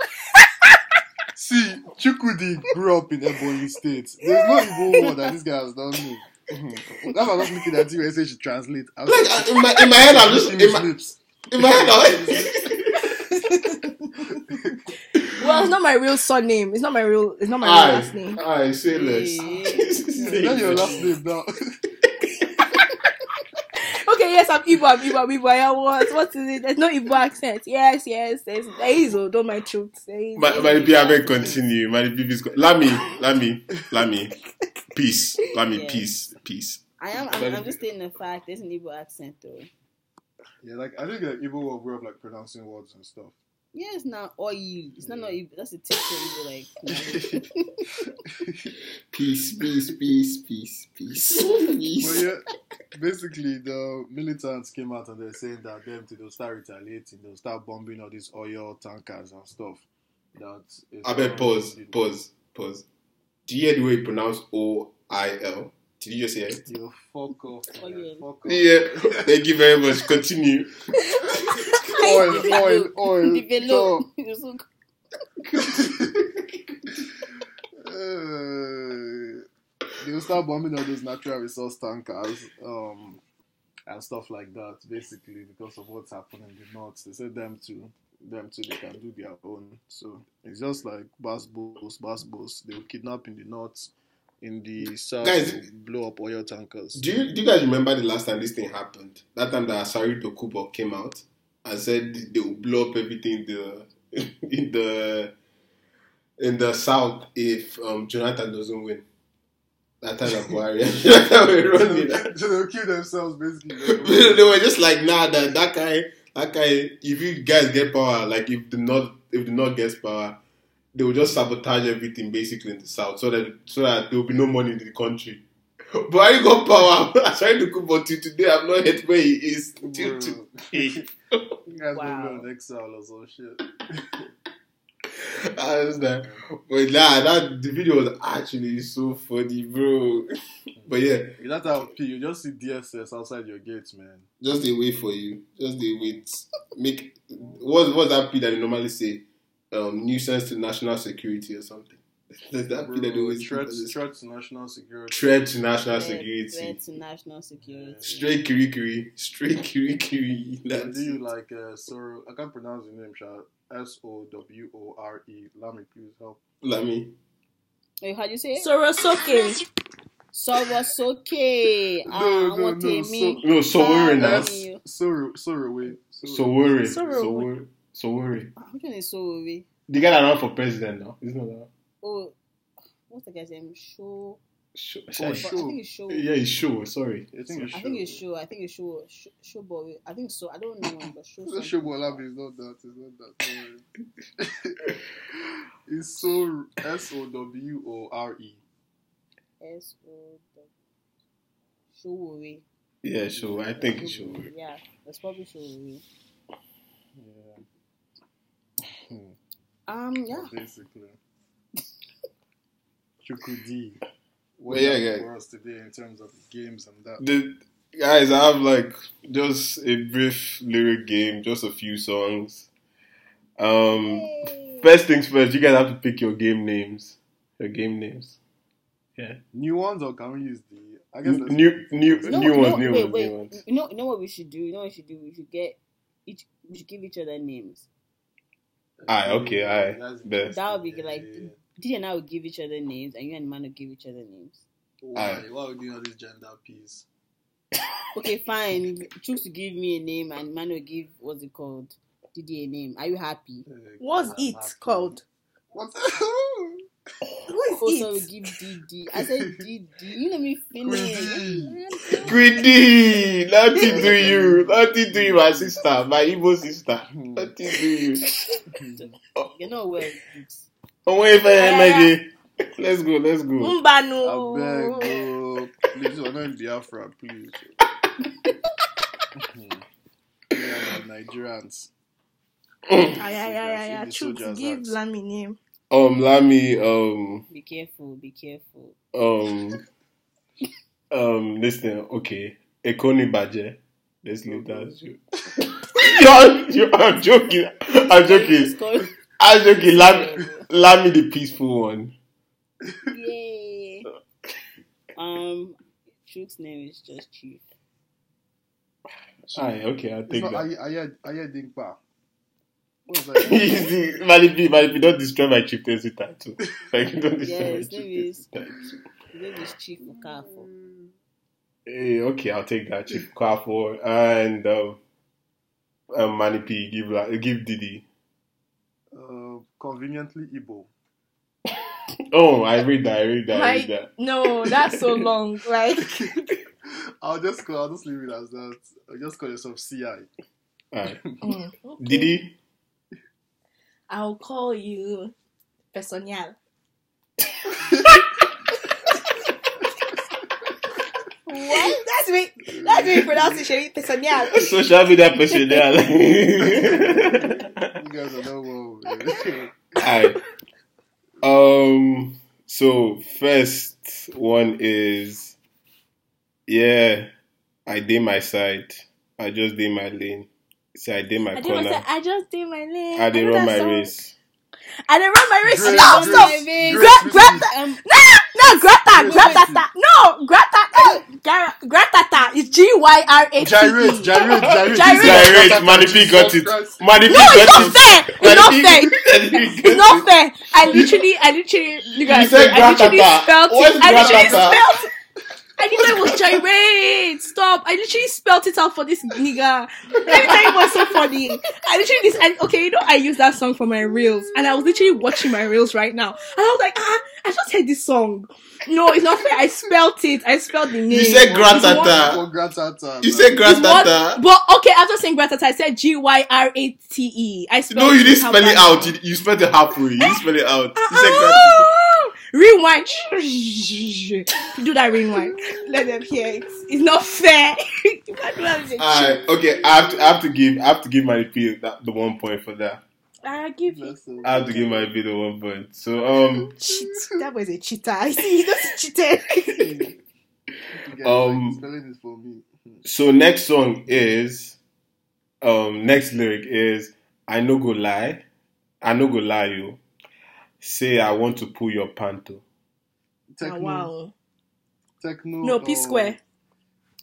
see, Chukwudi grew up in Ebonyi State. There's no Igbo word that this guy has done know. That's why I was looking at you and say she translate. Like, in my, in my head, I'm just, in my, in my head, I'm Well, it's not my real surname. It's not my real. It's not my real last name. Aye, aye, say less. Yeah. Tell your last name now. Okay, yes, I'm Igbo. I'm Igbo. I'm Igbo. I am what? What is it? There's no Igbo accent. Yes, yes. There's, there is. Oh, don't mind truth. There is. My, my people haven't continue. My people is Lami, Lami, Lami. Peace. Lami, Yeah. peace, peace. I am. I'm, I'm just stating the fact. There's an Igbo accent though. yeah, like I think like Igbo way of like pronouncing words and stuff. Yeah, it's not oil. It's not not Igbo. That's a typical Igbo like. Peace, peace, peace, peace, peace. But peace. yeah, basically the militants came out and they're saying that them to they'll start retaliating, they'll start bombing all these oil tankers and stuff. That is I bet pause, pause, pause. Do you hear the way you pronounce O I L? Did you just say it? You fuck off. Oh, yeah. Fuck off. Yeah. Thank you very much. Continue. Oil, oil, oil. Develop. Talk. Uh, they will start bombing all those natural resource tankers um, and stuff like that, basically, because of what's happening in the north. They said them too, them too, they can do their own. So it's just like bass boats, bass boats. They will kidnap in the north, in the south, Guys- blow up oil tankers. Do you, do you guys remember the last time this thing happened? That time that Asari Dokubo came out and said they will blow up everything in the in the in the south if um, Jonathan doesn't win. That time that Buhari so they'll kill themselves, basically. they were just like, nah, that that guy, that guy. If you guys get power, like if the not if the not gets power, they will just sabotage everything basically in the south, so that so that there will be no money in the country. Buhari got power. I tried to cook, but till today I've not heard where he is. Till today. You guys Wow. wow. on exile or some shit. I was like, but nah, that the video was actually so funny, bro. but yeah, You don't have P, you just see DSS outside your gates, man. just they wait for you. Just they wait. Make what's what's that P that they normally say? Um, nuisance to national security or something. That's that P that they always threat, threat, threat to national security. threat to national Threat- security. Threat to national security. Straight kiri kiri, straight kiri kiri. And That's do you like uh, Soro? I can't pronounce your name, Sha. S O W O R E. Lami, please help. Let me. Wait, how do you say it? Sorosoke. Sorosoke. No, Ah, no, àwọn no, tèmi. No, so worry now. Soro, Soro, wait. So worry. Sorry. So worry. So worry. Ah, Which one is Sorry? The guy that ran for president now. Isn't that? Oh, what's the guy's name? Show. Show, Oh, I think it's Show. Yeah, it's show. Sorry. I think it's I Show. think it's Show. I think it's Show. Show, show boy. I think so. I don't know but Show. It's something. not Show Lami, it's not that. It's not that. It's so S O W O R E. S O W. Showore. Yeah, show. I think it's show. Yeah, that's probably Showore. Yeah, Um, yeah. basically. Chukwudi. But What yeah, happened guys. for us today in terms of games and that? The guys, I have like just a brief lyric game, just a few songs. Um, Yay. first things first, you guys have to pick your game names. Your game names. Yeah. New ones or can we use the? I guess let's New, new, No, new no, ones, new wait, ones, wait. new ones. You know, you know what we should do. You know what we should do. We should get each. We should give each other names. Aye, okay, aye. That's- Best. That would be Yeah, like. Yeah, yeah. Didi and I will give each other names, and you and Man will give each other names. Why? Aye. Why are we doing all this gender piece? Okay, fine. Choose to give me a name, and Man will give what's it called? Didi a name. Are you happy? Eh, what's I'm it happy. called? What? Who is oh, Also, we it? give Didi. I said DD. You let me finish. Greedy! Nothing to you. Nothing to you, my sister. My evil sister. Nothing to you. You know where. Oh, wait, wait, wait. Let's go, let's go. I beg, oh, please, we're not in Biafra, please. yeah, Nigerians. Ay, ay, ay, ay, ay. The Choose soldiers give. Lami name. Um, Lami, um, Be careful. Be careful. um, um, listen, okay. Ekoni Baje. Let's leave that you. you're, you're, I'm joking. I'm joking. It's called- I'm joking. Lami, Lami the peaceful one. Yay. Um, Chuck's name is just Chief. Aye, okay, I'll It's take not that. Aye- Aye Aye Dinkpa. What's that? Easy. Malipi, Malipi, don't destroy my chieftaincy title. Like, don't destroy Yeah, my his name chieftaincy is- title. His name is Chief Okafo. Hey, okay, I'll take that. Chief Kwafo and um, um, Manny P, give La- give Didi. Conveniently Igbo. Oh, I read that. I read that. I read that. no, that's so long. Like, I'll just call. I'll just leave it as that. I'll just call yourself CI. Alright. mm, okay. Didi. I'll call you Personial. What? That's me. That's me pronouncing Sherry Personial. Social media personnel. You guys are not well. man. Alright. Um. So first one is Yeah, I did my side. I just did my lane. See, I did my I did my corner. I just did my lane. I did run my song. race. I did run my race. Grace, Stop, Grace, stop. Grace, Gra- Grace, grata. No, no, grata, Grace, grata, no, grata, eh, gra- gratata. It's G Y R A T E. Gyrate, gyrate, gyrate. Gyrate. Gyrate, Manny P got it. Christ. Manny P No, it's got not fair. It's not fair. P- Manny P It's not fair. I literally, I literally, you guys, I literally gratata. spelled it. I literally gratata? spelled it. I didn't know it was gyrate. Stop. I literally spelled it out for this nigga. Let me tell you what's so funny. I literally this and okay, you know I use that song for my reels, and I was literally watching my reels right now, and I was like, ah, I just heard this song. No, it's not fair. I spelled it. I spelled the name. You said It's one- gratata. For gratata. You said it's one- gratata. But okay, after saying gratata, I said G Y R A T E. I spelled No, you didn't spell it out. You, you spelled it halfway. You didn't it out. You said ah, gratata. Ah, ah. Rewind. Do that rewind. Let them hear it. It's not fair. You can't do that with a Alright, okay. I have to. I have to give. I have to give my P that, the one point for that. I give you. I have to give my P the one point. So um Cheat. That was a cheater. I see. He just cheated. Again, Um, like, spelling is for me. so next song is um next lyric is I no go lie. I no go lie you. Say I want to pull your panto. Tekno, Oh, wow. Tekno. No, P square.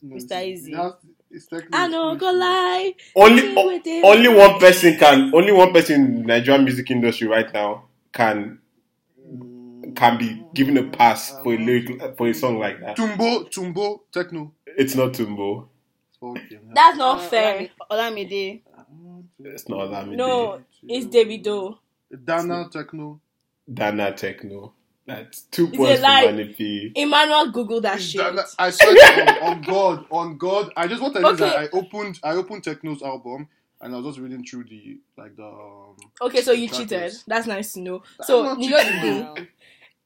no, Mr. Eazi. it has- It's Tekno. I no go lie. Only o- only one person can only one person in Nigerian music industry right now can can be given a pass for a lyric for a song like that. Tumbo, Tumbo, Tekno. It's not Tumbo. That's not uh, fair. Olamide. It's not Olamide. No, it's Davido. Dana, Tekno. Dana Tekno. That's two It's points a for lie. Manny Emmanuel Google that shit. Dana, I swear to- on, on God, on God. I just want to tell Okay. that I opened, I opened Tekno's album, and I was just reading through the like the. Um, Okay, so you track cheated. That's nice to know. That's So you know the cheating. thing.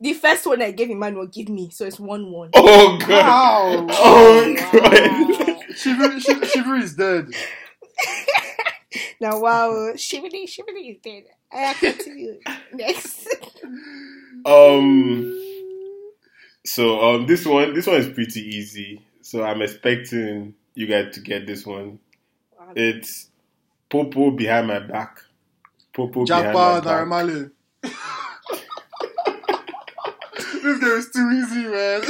The first one I gave Emmanuel give me, so it's one one. Oh god. Wow. Oh Wow. god. Shivery, Shiv- Shivery is dead. Now wow, Shively, Shively is dead. I continue next. Um so um this one this one is pretty easy. So I'm expecting you guys to get this one. It's Popo behind my back. Popo behind my Japa back. This game is too easy, man.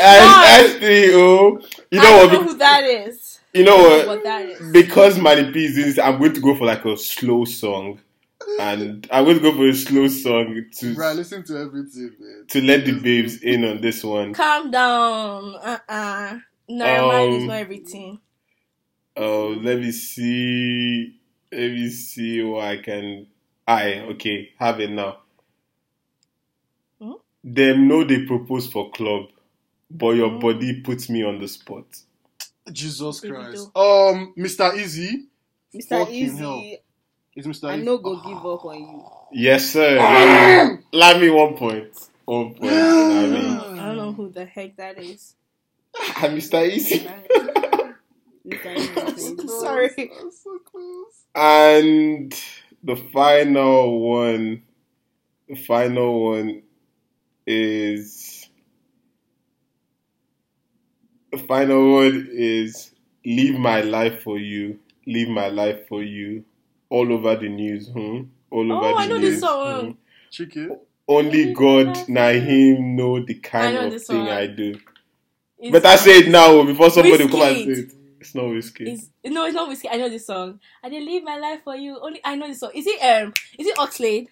S three O. You I know don't what? know who that is. You know I don't what? what that is. because Manny P is this, I'm going to go for like a slow song, and I'm going to go for a slow song to Right, listen to everything, man. to let the babes in on this one. Calm down. Uh uh Naramine is Um, not everything. Oh, let me see. Let me see what I can. I okay, have it now. Hmm? Them know they propose for club, but your Hmm. body puts me on the spot. Jesus Davido. Christ. Um, Mr. Eazi. Mr. Fucking hell. Easy. Is Mr. I Easy? no go give up on you. Yes, sir. Let me, let me one point. One point. Let me. I don't know who the heck that is. Ah, Mr. Eazi. Mr. Eazi. Close. Sorry. I'm so close. And the final one, the final one is the final one is "Leave my life for you, leave my life for you." All over the news, hmm? all over the news. Oh, the I know news. this song. hmm? Chicken. Only God, na Him know the kind know of thing one. I do. It's- But I say it now before somebody will come and say it. It's not whiskey. It's, no, it's not whiskey. I know this song. I didn't live my life for you. Only I know this song. Is it um? Is it Oxlade?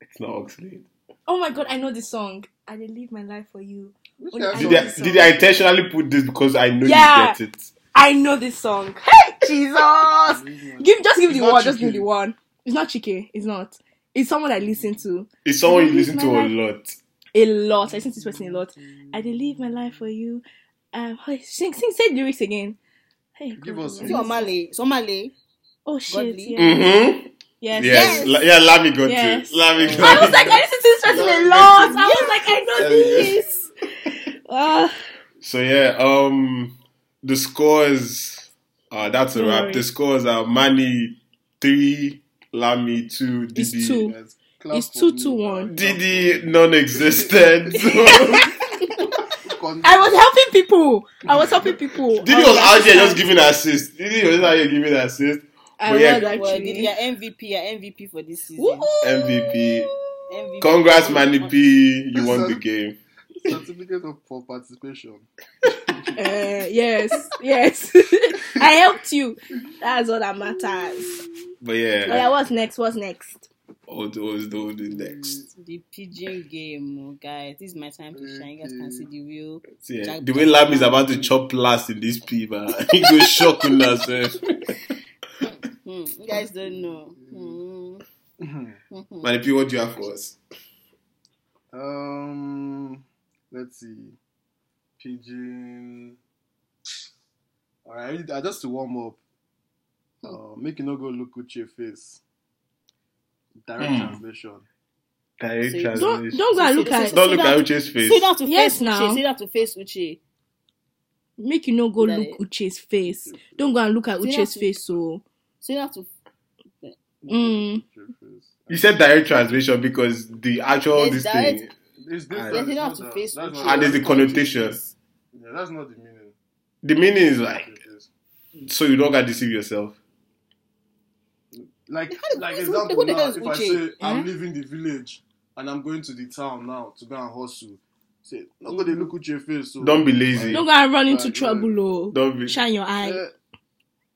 It's not Oxlade. Oh my god, I know this song. I didn't live my life for you. Which Only guy I Did I, did. I intentionally put this because I know Yeah. you get it? I know this song. Hey, Jesus! Give just give me It's the not one. Just give me the one. It's not Chike. It's not. It's someone I listen to It's someone you listen to a life. lot. a lot. I listen to this person a lot. I did live my life for you. Um, hey, sing, sing, say the lyrics again. Hey, Give us Lord. Is it Omah Lay? It's Omah Lay. Oh shit! Godly. Yeah. Mm-hmm. Yes. Yes. La- yeah, Lamy got Yes. it. Lamy I was like, I listen to this person a lot. I was like, I know Yeah. this. Uh, So yeah, um, the scores. Uh, that's a Don't wrap. worry. The scores are Manny three, Lamy two, It's Didi. two. Guys, It's two me, to one. Didi non-existent. I was helping people. I was helping people. Didi was out there just giving assist. Didi was out here giving assist. I But yeah. was Well, did actually. your MVP, your MVP for this season? Woo! MVP. MVP. Congrats, Manny P. You won the game. Certificate of for participation. Uh, yes, yes. I helped you. That's all that matters. But Oh, yeah, yeah, what's next? What's next? what was the, the next? The pidgin game, oh, guys. This is my time to shine. You guys can see the real. See, yeah, Jack- the way Lam is about to chop last in this P, man. He goes shocking us. eh. Hmm, you guys don't know. Hmm. Manny P, what do you have for us? Um, let's see. Pidgin. Alright, I just to warm up. Uh, make you no go look at your face. Direct Hmm. translation. Direct So- Don't translation. don't go and look at. Don't look at Uche's face. Say that to Yes, face now. Uche. Say that to face Uche. Make you no go That look is- Uche's face. Don't go and look at See, Uche's that's- face. So, Say that to. mm, Look at your face. You said direct translation because the actual Yes, this direct- thing It's different. Yeah, say that It's to face that's not- and there's the that's not what it connotation. Yeah, that's not the meaning. The meaning is like It is. so you don't get deceive yourself. Like, Who- like who- example who the now, hell is if I Uche? say I'm Eh? leaving the village and I'm going to the town now to go and hustle, say, not go dey look at your face. So, Don't be lazy. don't go and run into Right, trouble. Oh, Don't be shine your eye. Eh,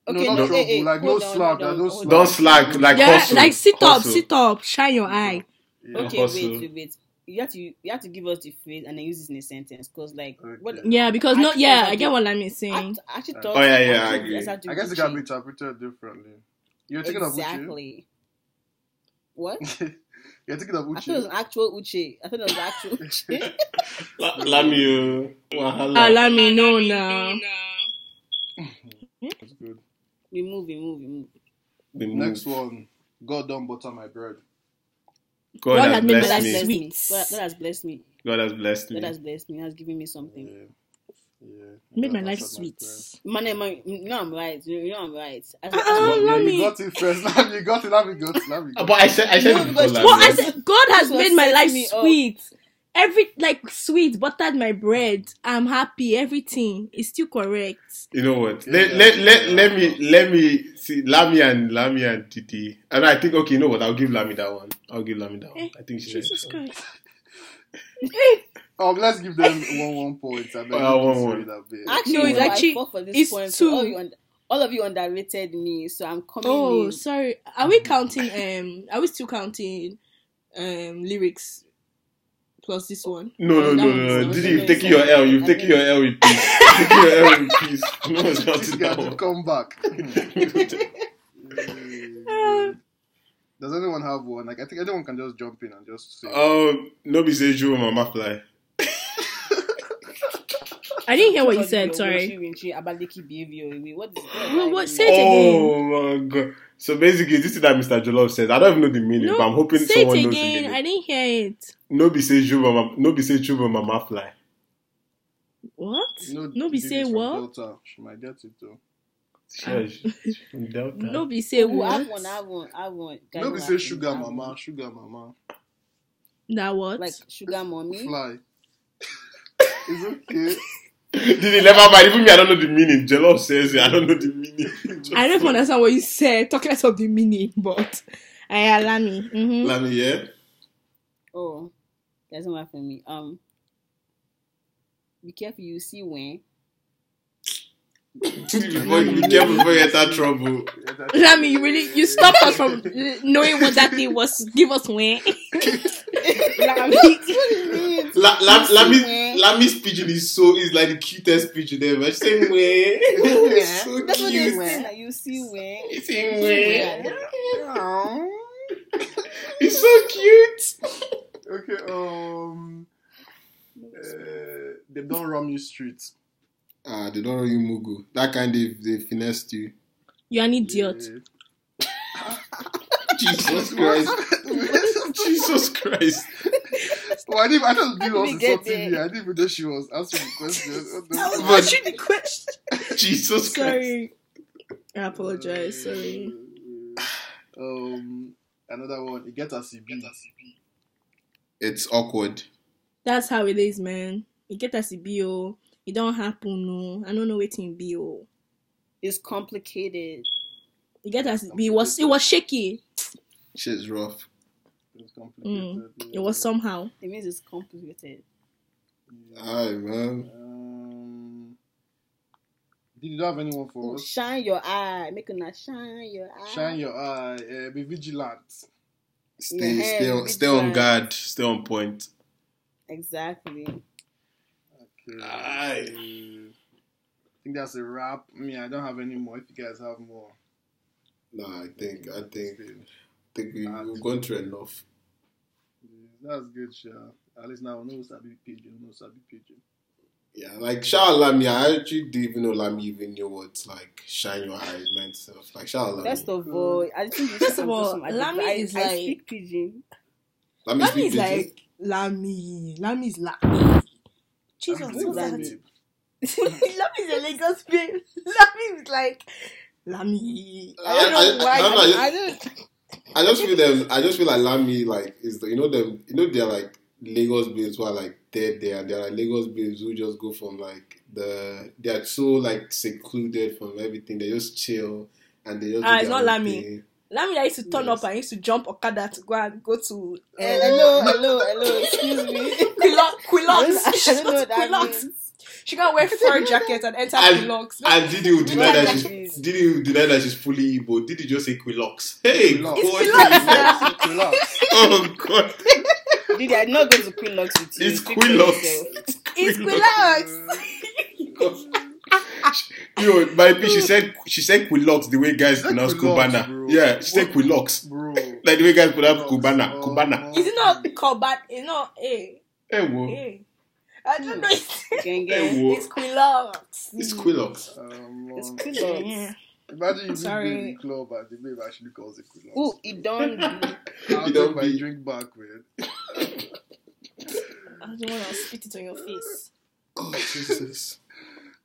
Okay, no, not no, trouble. hey, hey, like no hold on, slack. hold There's on, no hold slack. don't slack like yeah, hustle. like sit up, Hustle. sit up, shine your eye. Yeah. Okay, Hustle. wait, wait, wait. You have to you have to give us the phrase and then use it in a sentence because like Okay. what Yeah, because not Actually, yeah, I I get what I'm saying. I actually thought. Oh, yeah, yeah, I actually, agree. do I guess it Gucci. can be interpreted differently. You're thinking of Uche. exactly. What? You're thinking of I thought it was an actual Uche. I thought it was an actual Uche. La- Lamio. Ah, Wahala. let me know now. That's good. we move, we move, we move. The move. Next one. God don't butter my bread. God, God has has made my blessed life me. blessed me. sweet. God, God has blessed me. God has blessed me. God has blessed me. Has given me something. Yeah. Made my life sweet. bread. Man, man, you know I'm right. You know I'm right. As, as- yeah, let you me- got it first. Now you got it. Now we got it. Now we Uh, got But I said I said No, it because- Lamio. Well, I said God has This was made my life setting me up. Sweet. Every like sweet, buttered my bread. I'm happy. Everything is still correct. You know what? Let, let, let, let me let me see Lami and Lami and Titi. And I think okay, you know what? I'll give Lami that one. I'll give Lami that one. Eh, I think she Jesus said Christ. Um, let's give them one one point. And then Uh, one, can one. that actually, No, it's actually- fought for this it's two. So all, you un- all of you underrated me, so I'm coming Oh, in. sorry. Are we counting? Um, are we still counting? Um, lyrics plus this one. No, no, no, no, is no. Didi, you've taken your L. You've taken your L with peace. You've taken your L with peace. No one's This counting guy that one. come back. Does anyone have one? Like I think anyone can just jump in and just say. Um, nobody says you mama fly. I didn't hear what you said. Sorry. Winchi, winchi, abaliki behavior. Wait, What is Well, what- say it Oh my god. So basically, this is that Mr. Jollof says. I don't even know the meaning, No, but I'm hoping say someone it knows the again. meaning. I didn't hear it. Nobody says you mama. Nobody says you mama fly. What? You know, Nobody Didi say what? Delta. She might get it though. Shush. Ah. From Delta. Nobody say Oh, I want, I want, I want. one. Guys, Nobody laugh say sugar I have mama, one. sugar mama. That what? Like sugar mommy. Fly. it's okay. Didi, never mind. Even me, I don't know the meaning. Jollof says it. I don't know the meaning. I don't even understand what you said. Talking less of the meaning, but I allow me. Mm-hmm. Lami, yeah? Oh, doesn't work for me. Um, be careful. You see when. before you be careful before you enter trouble. Yeah, that- Lami, you really you stopped us from knowing what that thing was. Give us when. Lami. La, la, Lami, when. Lami's pidgin is so is like the cutest pidgin ever. She's saying way. It's so That's what they cute. say. Like, you see when. It's saying way. Aw. It's so cute. okay, um, uh, they don't run you streets. Ah, they don't know you Mugu. That kind they they finessed you. You're an idiot. Jesus Christ. Jesus Christ. Well, I didn't. I don't How know did was we get insulting me. there? I didn't even know she was answering the question. What the I was fuck? watching the question. Jesus Christ. Sorry. I apologize. Sorry. Um, another one. It gets a CB. It's awkward. That's how it is, man. e get as e be o e don happen no. I don't know wetin e be o It's complicated. e get as e it was it was shaky Shit's rough. It's complicated. Mm. it was somehow It means it's complicated. Alright, man. Um, did you have anyone for us? Shine your eye. Make una shine your eye. Shine your eye. Uh, be vigilant. Stay, Yeah, stay, on, big stay on guard. Stay on point. Exactly. Okay. Aye. I think that's a wrap. I mean, I don't have any more. If you guys have more, No, I think, I think, I think we, we've gone through enough. that's good, sure. At least now we know Sabi Pidgin, no Sabi Pidgin. Yeah, like shout out Lamy. I actually didn't even know Lamy even knew what like shine your eyes meant. So, like shout out Lamy. First of all, I think you First of all, some, I, Lami I, is I like- speak pidgin. Lamy, Lami is pidgin? like Lami. Lami is Lami. Jesus, I'm what's that? babe. Lami is a Lagos babe. Lami is like Lami. I I- don't know I- why. I don't I, I- don't. I just feel them. I just feel like Lamy like is the you know them. You know they're like Lagos babes who are like dead there. They're like Lagos babes who just go from like the. They are so like secluded from everything. They just chill and they just. do Ah, it's not own Lamy. thing. Lami that used to turn Yes. up and used to jump Okada to go and go to Eh, hello, hello, hello. Excuse me. Quilok. Quilok. I don't know what that Quilok. means. She gonna wear fur jacket and enter And- Quilok. And Didi will deny that that she's is. Didi will deny that she's fully Igbo. Didi just say Quilox. Hey, Quilox. God. It's Relax. oh God, Did I'm not go to Quilocks with you? it's Speak for Quilox. yourself. It's Quilox. Yo, my bitch, she said she said Quilox the way guys said pronounce Quilox, Cubana. bro. Yeah, she said What? Quilox. Bro. Like the way guys pronounce Quilox. Cubana. Cubana. oh. Is it not Kobat? It's not A. Hey, wo. A. I don't know. It's, Gang, Hey, gang. wo. it's Quilok. It's Quilox. Um, It's um, Quilocks. Yeah. Imagine you Sorry. Sorry. the club and the babe actually calls it Quilox. Ooh, it don't. I'll You don't take my drink back, man. I don't want to spit it on your face. Oh Jesus.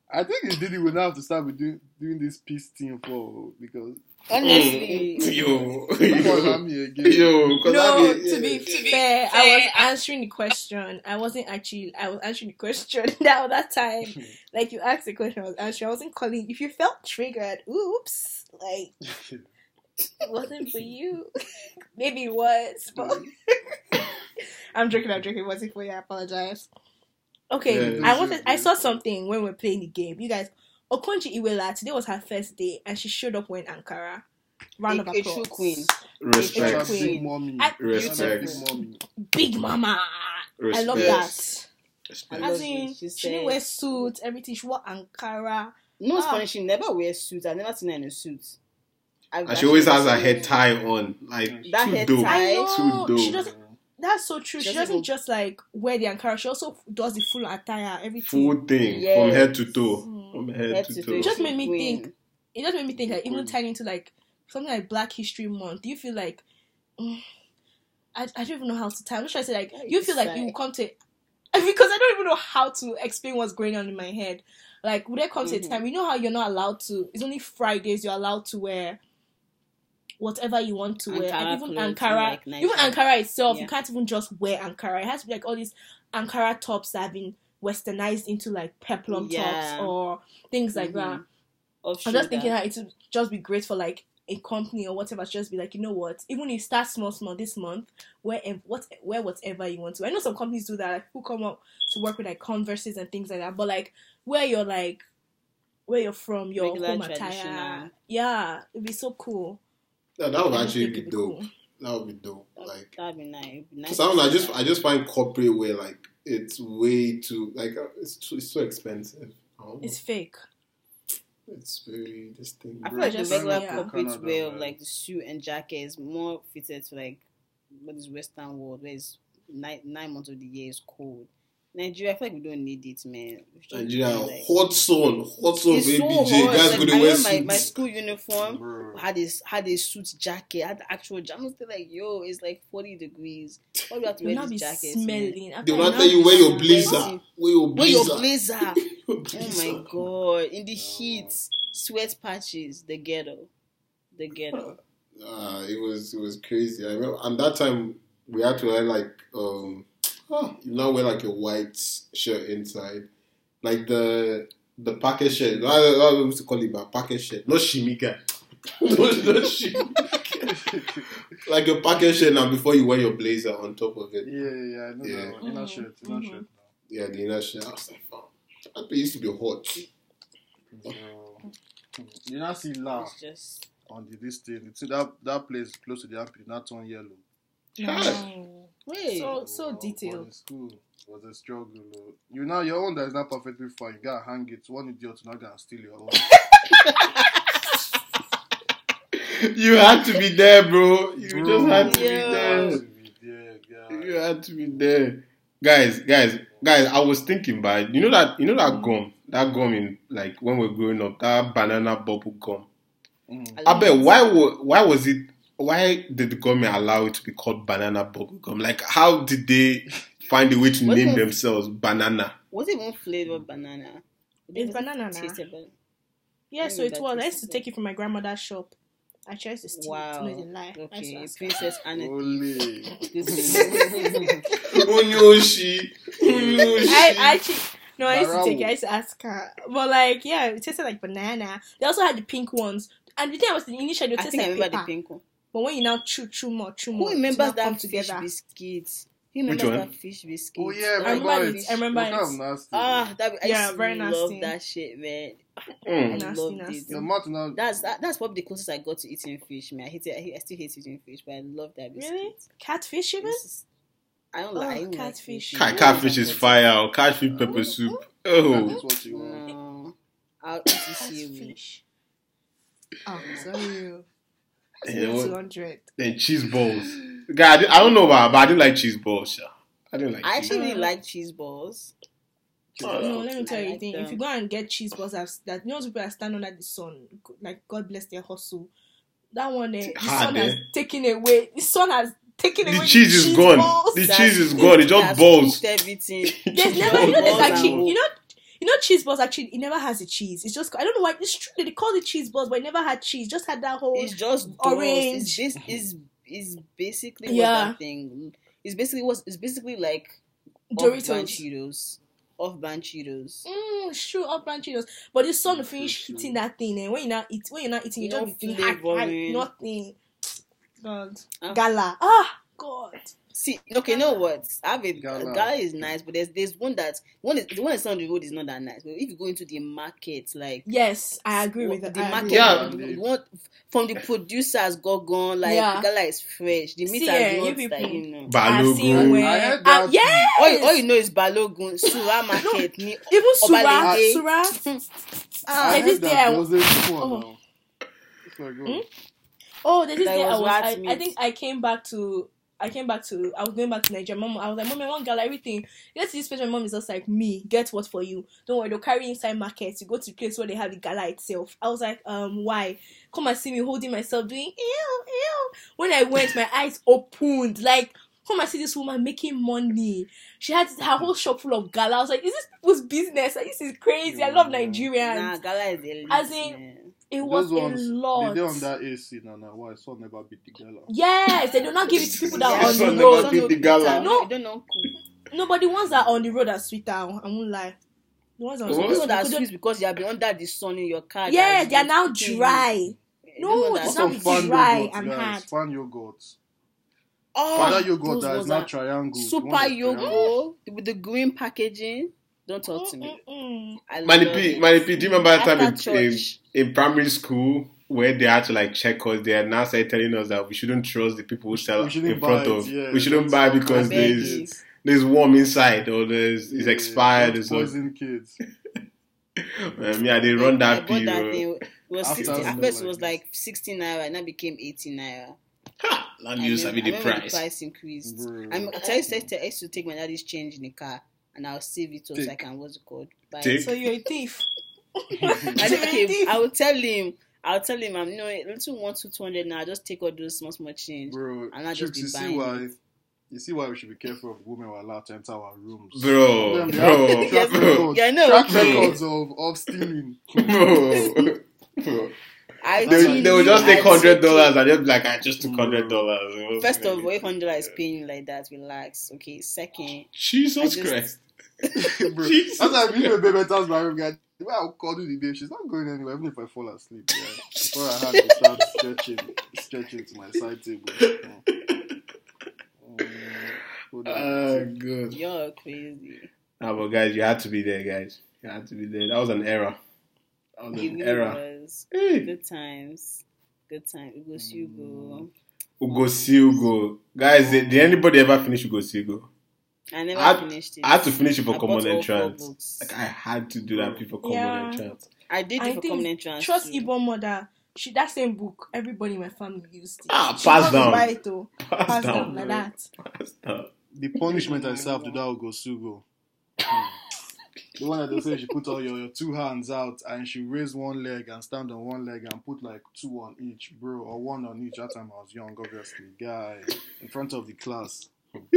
I think it's Diddy will now have to start with doing, doing this peace thing for because Honestly. Mm. Yo. come Yo. Lamy again. Yo. 'cause No, I to be fair, I was answering the question. I wasn't actually. I was answering the question that that time. Like you asked the question, I was answering. I wasn't calling. If you felt triggered, oops, like it wasn't for you. Maybe it was, but I'm joking. I'm joking. It wasn't for you. I apologize. Okay, Yeah, I wanted. I saw something when we are playing the game. You guys, Okonjo Iweala today was her first day, and she showed up wearing Ankara. Round A- of a applause. true queen. Respect. That's Queen. big mommy. I- Respect. Big mommy. Big mama. I love that. Respect. I love As in. She she didn't wear suits, everything. She wore Ankara. No, it's Ah. funny. She never wears suits. I've never seen her in a suit. I've And she always has her actually head tie on. Like, That too head dope. tie. I know. Too She dope. doesn't. That's so true. She Doesn't doesn't just like wear the Ankara. She also does the full attire, everything. Full thing. Yes. From head to toe. Mm. From head, Head to to toe. toe. It just made me Queen. think. It just made me think like even Queen. tying into like something like Black History Month. Do you feel like? mm, I, I don't even know how to tie. I'm just trying to say like Yeah, you you feel like you come to because I don't even know how to explain what's going on in my head. Like would there come to a Mhm. time you know how you're not allowed to? It's only Fridays you're allowed to wear whatever you want to wear, Ankara and even clothes, Ankara, like even. Ankara itself, you can't even just wear Ankara. It has to be like all these Ankara tops that have been westernized into like peplum Yeah. tops or things like Mhm. that. Off I'm just thinking shoulder. that it would just be great for like a company or whatever. to Just be like, you know what? Even if you start small, small this month, where what wear whatever you want to. I know some companies do that. Like who come up to work with like Converses and things like that. But like where you're like where you're from, your Regular home attire. Yeah, it'd be so cool. Yeah, that would I actually think be dope. cool. That would be dope. Like, That'd be nice. It'd be nice Cause to I, don't know, I just. I just find corporate wear like it's way too like uh, it's too, it's so expensive. I. It's fake. It's very this thing. I feel like the just- regular yeah. corporate Canada, wear of like the suit and jacket is more fitted to like what is Western world where it's nine nine months of the year is cold. Nigeria, I feel like we don't need it, man. Nigeria, like- hot sun, hot sun, It's baby so hot. Guys Like, go to I wear my, my school uniform Bro. had a had a suit jacket, had actual jacket. I'm still like, yo, it's like 40 degrees. Why do you have to wear this jacket? smelling. They After will not now tell you wear your blazer. Wear your Wear your blazer. blazer. Oh my god! In the heat, sweat patches, the ghetto, the ghetto. Ah, it was it was crazy. I remember, and that time we had to wear like um Huh, you now wear like a white shirt inside, like the the packet shirt. I, I used to call it my packet shirt, not shimika. no, not shimika. like a packet shirt now before you wear your blazer on top of it. Yeah, yeah, yeah, I know Yeah. that one. Inner shirt, inner mhm. shirt. Yeah, the inner shirt. I was like, oh, that place used to be hot. So, you now see La just on the this thing. It's that that place close to the armpit, not turn yellow. No. Wait. So so but detailed. in school was a struggle. oh. You know your own that is not perfectly fine. You gotta hang it. One idiot not gonna steal your own. You had to be there, bro. You Bro, just had to be Yeah. there. be there. You had to be there, guys, guys, guys. I was thinking, about you know that you know that gum, that gum in like when we are growing up, that banana bubble gum. Mm. I bet why wa- why was it? Why did the government allow it to be called banana bubble gum? Like, how did they find a way to What name was- themselves banana? Was it even flavored banana? It's Was it banana Yeah, so it was. I used to take it from my grandmother's shop. I tried to steal Wow. it. No, they lie. I used to Okay, ask. Princess ah. Anna. Only. Onyoshi, Onyoshi. I, I actually no, I used to take it. Barawo. I used to ask her, but like, yeah, it tasted like banana. They also had the pink ones, and the thing was, initially it I tasted think I remember paper. the pink one. But when you now chew, chew more, chew more, Who remembers now come that fish together. biscuit? Who Which remembers one? that fish biscuit? Oh yeah, I remember remember it. it. I remember It was it. kind of nasty. Ah, that I Yeah, used to very love nasty. that shit, man. Mm. I Nasty, loved nasty. it. Your mouth now. That's that, that's probably the closest I got to eating fish. Man, I hate it. I, hate, I still hate eating fish, but I love that biscuit. Really? Catfish even? Is- I don't Oh, like I don't like catfish. fish. Cat, catfish is fire. Or catfish pepper soup. Oh, That's what you want. No, I'll eat the seaweed. Catfish. Oh, sorry. Yeah, what- Two hundred. then cheese balls. Guy, I, I don't know why, but I didn't like cheese balls. Sha. I didn't like. I cheese actually balls. really like cheese balls. Oh, no, let me tell I you like the thing. If you go and get cheese balls that, that you know those people that stand under the sun, like God bless their hustle. That one, eh, the hard, sun has eh? taken away. The sun has taken The away. cheese is gone. balls. The That's- cheese is gone. It's just that's balls. cooked everything. There's never, you know, there's actually, you know, you know, cheese balls actually it never has the cheese. It's just I don't know why it's true. They call it cheese balls, but it never had cheese. Just had that whole. It's just Orange. Orange. It's, bas- it's, it's basically what Yeah. that thing. It's basically what it's basically like Doritos. Cheetos, off-brand Cheetos. Mm, it's true, up brand Cheetos. But the sun will finish true, hitting that thing, and when you're not eat, when you're not eating, you No don't be feeling high, high, flavoring. nothing. God, Ah. gala. Ah, God. See, okay, you know what? I have a Gala. gala. is nice, but there's there's one that one is the one that's on the road is not that nice. But if you go into the market, like Yes, I agree with that. the I market. Yeah. the, the from the producers got gone. Like Yeah. the gala is fresh. The meat See, has not you people- like, you know. Balogun. where, I heard Ah, that. yes, All you, all you know is Balogun, Sura Market, ni even Sura, Obalende. Sura. I There's this heard day that I there was a Oh. now. It's like, oh. Hmm? Oh, there's this That day I was was. I, I think I came back to. I came back to. I was going back to Nigeria. Mom, I was like, Mom, I want gala everything. To this place, my mom is just like, me. Get what for you? Don't worry, they'll carry inside market. You go to place where they have the gala itself. I was like, um, why? Come and see me holding myself, doing ew, ew. When I went, my eyes opened. Like, come and see this woman making money. She had her whole shop full of gala. I was like, is this people's business? Like, this is crazy. I love mm. Nigerians. Nah, gala is elite. As in- it was Those a ones, lot. They on that AC now. Now why sun never beat the gala? Yes, they do not give it to people that are on the never road. Some beat the gala. No. you don't know. No, but the ones that are on the road are sweeter. I won't lie. The ones that are The on ones You know that the road. are sweet because you have been under the sun in your car. Yeah, they are now dry. No, don't know it's not Some be fan dry yogurt, and guys. hard. Fan yogurt. Oh, Fan yogurt that is ones not are triangle. Super that's triangle. Yogo with the green packaging. Don't talk to me. Manny P, do you remember that time in, in, in primary school where they had to like check us? They are now started telling us that we shouldn't trust the people who sell in front buy it, of. yeah, we shouldn't buy because there's you. there's worm inside or there's it's Yeah, expired. don't So, Poison kids. um, yeah, they run I that bought that period. thing. It was After 60, I at first it was like 16 naira, and now became 18 naira. Ha! Land And use then- have the I remember price. the price increased. Bro. I'm, I tell you, I used to take my daddy's change in the car, and I'll save it so I can what's it called? Buy it. So you're a thief. I You're a don't care. thief. I will tell him. I'll tell him I'm you know a little one two two hundred now. Just take all those small small change. Bro, And I just Chooks, be you see why? it. You see why we should be careful of women who are allowed to enter our rooms. Bro, Them, they bro, track bro, records, Yeah, I know. track Bro. records of, of stealing. bro, bro. I They, told they will just take hundred dollars and just like, I just took hundred dollars. First of all, if hundred dollars is paying like that, relax. Okay. Second, Jesus I just- Christ. Bro, Jesus. that's why me and baby tells my room guy. The way I'll call you the day, she's not going anywhere, even if I fall asleep. Yeah. Before I had to start stretching, stretching to my side table. Mm. Mm. Hold. Oh, good. you're crazy. Ah, but guys, you had to be there, guys. You had to be there. That was an error. That was It an was. Hey. Good times. Good time. Ugo Sugo. Ugo Silgo. Guys, did, did anybody ever finish Ugo Silgo? I never I had- finished it. I had to finish it for I common bought all four entrance. Like I had to do that before common Yeah. entrance. I did I it for common entrance. Trust too. Igbo mother. She that same book. Everybody in my family used it. Ah, She pass got down. to buy it, though. Pass, Pass down. down like that. Pass down. The punishment I served to that Ogosugo. Hmm. The one that they say she put all your, your two hands out and she raised one leg and stand on one leg and put like two on each, bro, or one on each. That time I was young, obviously. Guy, in front of the class.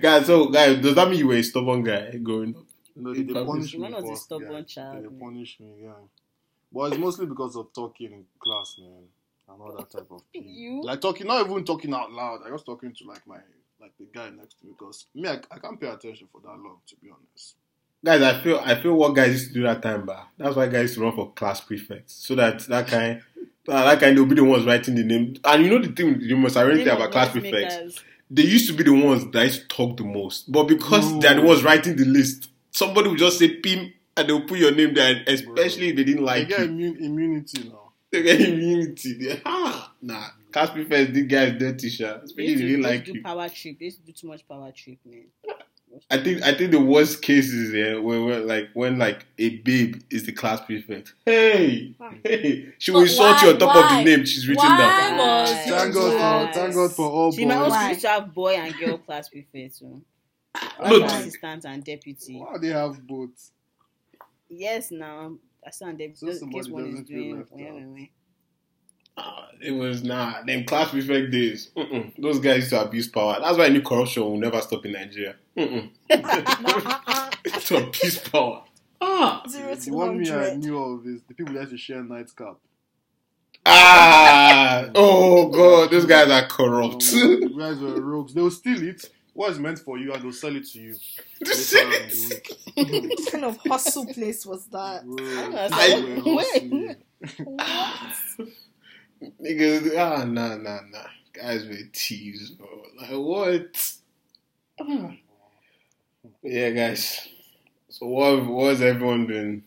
guys, so guys, does that mean you were a stubborn guy growing up? No, they, they If punish me. One was a first, stubborn yeah. child, They man. punish me, yeah. But it's mostly because of talking in class, man, and all that type of thing. You? Like talking, not even talking out loud. I was talking to like my like the guy next to me because me, I, I can't pay attention for that long, to be honest. Guys, I feel I feel what guys used to do that time, but that's why guys used to run for class prefects. So that that kind that that kind they'll be the ones writing the name. And you know the thing the most ironic thing Name about class prefects, they used to be the ones that used to talk the most. But because No. they're the ones writing the list, somebody would just say Pim and they'll put your name there, especially if they didn't I like get you. immun- immunity now. They get immunity. They, ah, nah. Class prefects did guys dirty shit. They Especially used if to, they didn't they like do you. power trip. They used to do too much power trip, man. I think I think the worst cases yeah, where, where like when like a babe is the class prefect. Hey, hey, she will But insult you on top Why? of the name she's written Why? down. was- Thank God Right. for thank God for all See, my own boys. Why? school used to have boy and girl class prefects. So. No, assistant and deputy. Why they have both? Yes, now assistant and So deputy. in case somebody one is doing. left where, out. Where, where. Ah, it was nah. Them class prefect days. Mm-mm. Those guys used to abuse power. That's why I knew corruption will never stop in Nigeria. Mm-mm. to abuse power. Ah, Zero The one me I knew of is the people that used to share nightcap. ah. Oh god, those guys are corrupt. Um, you guys were rogues. They'll steal it. What's meant for you and they'll sell it to you later the. What kind of hustle place was that? Bro, I- they were Wait. hustling. Niggas, ah, nah, nah, nah. Guys were thieves, bro. Like, what? Ah. Yeah, guys. So, what, what has everyone been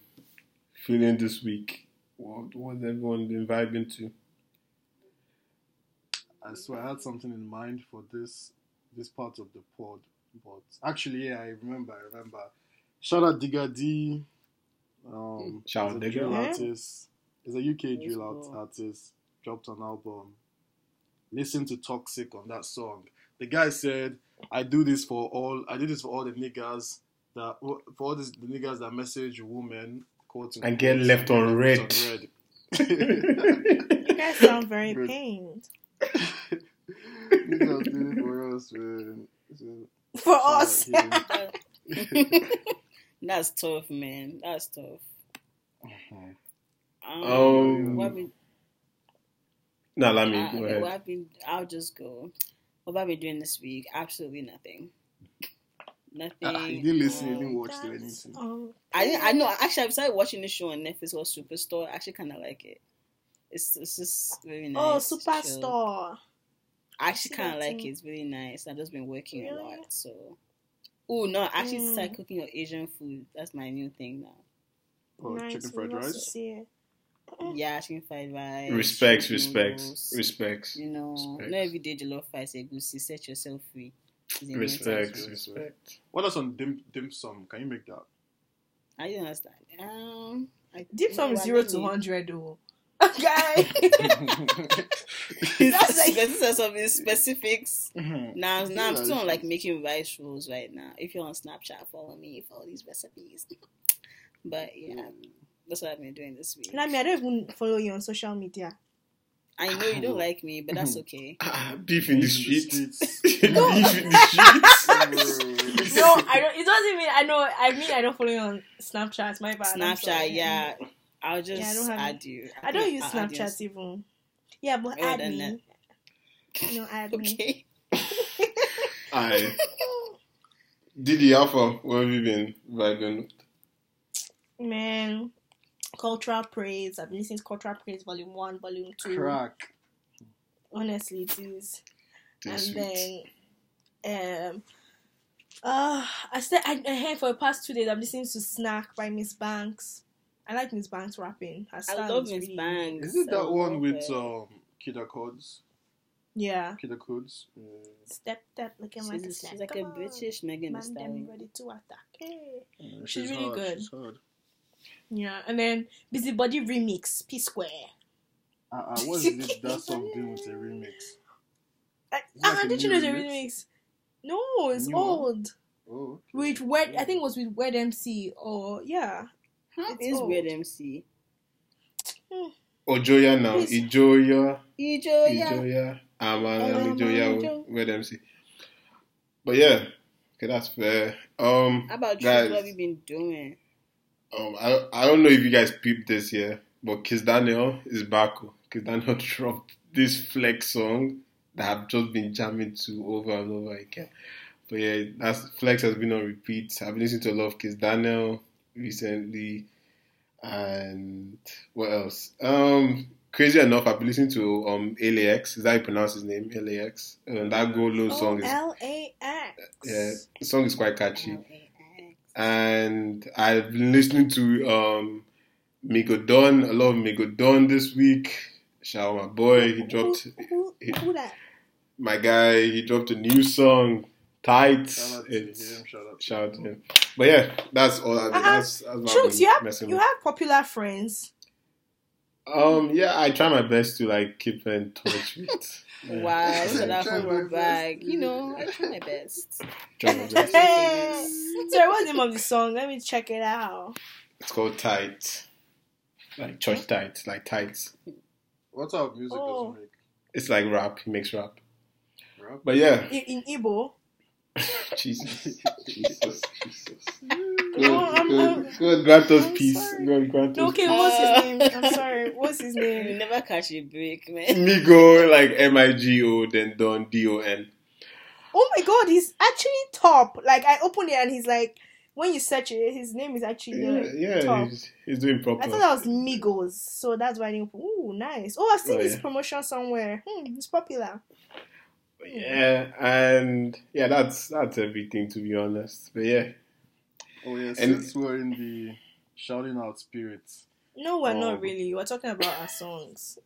feeling this week? What, what has everyone been vibing to? I swear I had something in mind for this this part of the pod, but actually, yeah, I remember. I remember. Shout out Digga D. Um, Shout out a Digga. drill Yeah. artist. He's a UK drill art, go. artist. Dropped an album. Listen to Toxic on that song. The guy said, "I do this for all. I do this for all the niggas that for all this, the niggas that message women quote And get left on red." left on red." You guys sound very Bro. pained. Niggas did it for us, man. So, For shout us. That's tough, man. That's tough. Um, Um, what have been, nah, let me uh, go what. I've been, I'll just go. What have I been doing this week? Absolutely nothing. Nothing. Ah, you didn't listen, you Um, didn't watch the That's, anything. um, I didn't, I know. Actually, I started watching this show on Netflix called Superstore. I actually kind of like it. It's it's just very nice. Oh, chill. Superstore. I actually kind of like it. It's really nice. I've just been working a lot, so. Oh no! I Actually, Mm. start cooking your Asian food. That's my new thing now. Oh, nice. chicken fried want to rice. See it. Yeah, chicken fried rice. Respects, respects, noodles. respects, You know, Respects. not every day jollof rice a goosey. Set yourself free. It's a new respects, type. respect. What else on dim dim sum? Can you make that? I don't understand. Um, I, Deep sum is zero to need- hundred though. Okay. That's like- like this some specifics. Mhm. Now, now I'm still on like making rice rolls right now. If you're on Snapchat, follow me for all these recipes. But yeah, that's what I've been doing this week. I mean, I don't even follow you on social media. I know you don't like me, but that's okay. Ah, beef in the Beef streets. streets. beef in the streets. No, I don't. It doesn't mean I know. I mean I don't follow you on Snapchat. My bad. Snapchat, yeah. I'll just Yeah, I don't have add you. I don't use I'll Snapchat even. Yeah, but Oh, add then me. No, add me. Okay. I Didi Alpha, where have you been vibing? Man, cultural praise. I've been listening to cultural praise volume one, volume two. Crack. Honestly, it is. This and sweet. then, um, uh, I said I, I heard for the past two days I'm listening to Snack by Miss Banks. I like Miss Banks rapping. Her I style love Miss really- Banks. Is it I that one with it. um Kida Kudz? Yeah. Kida Kudz? Mm. Step that looking like a She's, snack. she's like a Come on. British Megan Thee Stallion. ready to attack. Hey. Yeah, She's really hard, good. She's hard. Yeah, and then Busybody remix P Square. Uh, uh, what is this, that song doing with a remix? I, Is like uh, did you know the remix? remix? No, it's New old. Oh, With Wed, I think it was with Weird MC or yeah. How It's is old. Weird MC? Ijoya now. Please. Ijoya. Ijo, yeah. Ijoya. Aman Aman, and Ijoya. Ijo. Where them. But yeah, okay, that's fair. Um, How about you? guys, What have you been doing? Um, I I don't know if you guys peeped this year, but Kiss Daniel is back. Kiss Daniel dropped this flex song that I've just been jamming to over and over again. But yeah, that's flex has been on repeat. I've been listening to a lot of Kiss Daniel recently, and what else? Um, crazy enough, I've been listening to um LAX. Is that how you pronounce his name? LAX. Um, that Go Low Oh, song is L A X. yeah, the song is quite catchy LAX. And I've been listening to um Migo Don, a lot of Migo Don this week. Shout out my boy, he dropped Who, who, who that? my guy, he dropped a new song, Tight. Shout out to him. Shout out to shout out to him. But yeah, that's all I Uh-uh. that's, that's what I've Trooks, been you have messing you with. have popular friends. Um yeah, I try my best to like keep in touch with yeah, Wow, so that Try humble bag. You know, I try my best. try my best. Hey, sorry, what's the name of the song? Let me check it out. It's called Tight. Like church tight, like tights. What type of music Oh. does he make? It's like rap, he makes rap. Rap? But yeah, In, in Igbo. Jesus. Jesus. Jesus. No, I'm- I'm- God, God grant us I'm peace. sorry. God grant No, us okay, peace. what's his name? I'm sorry. What's his You name? never catch a break, man. Migo, like M I G O, then Don D O N. Oh my god, he's actually top. Like I opened it and he's like, when you search it, his name is actually Yeah, like, yeah, top. he's, he's doing proper. I thought that was Migos, so that's why I didn't. Ooh, nice. Oh, I've seen Oh, this yeah. promotion somewhere. Hmm, it's popular. Yeah, and yeah, that's that's everything to be honest. But yeah, Oh yeah, And- since we're in the shouting out spirits. No, we're Oh. not um, really. We're talking about our songs.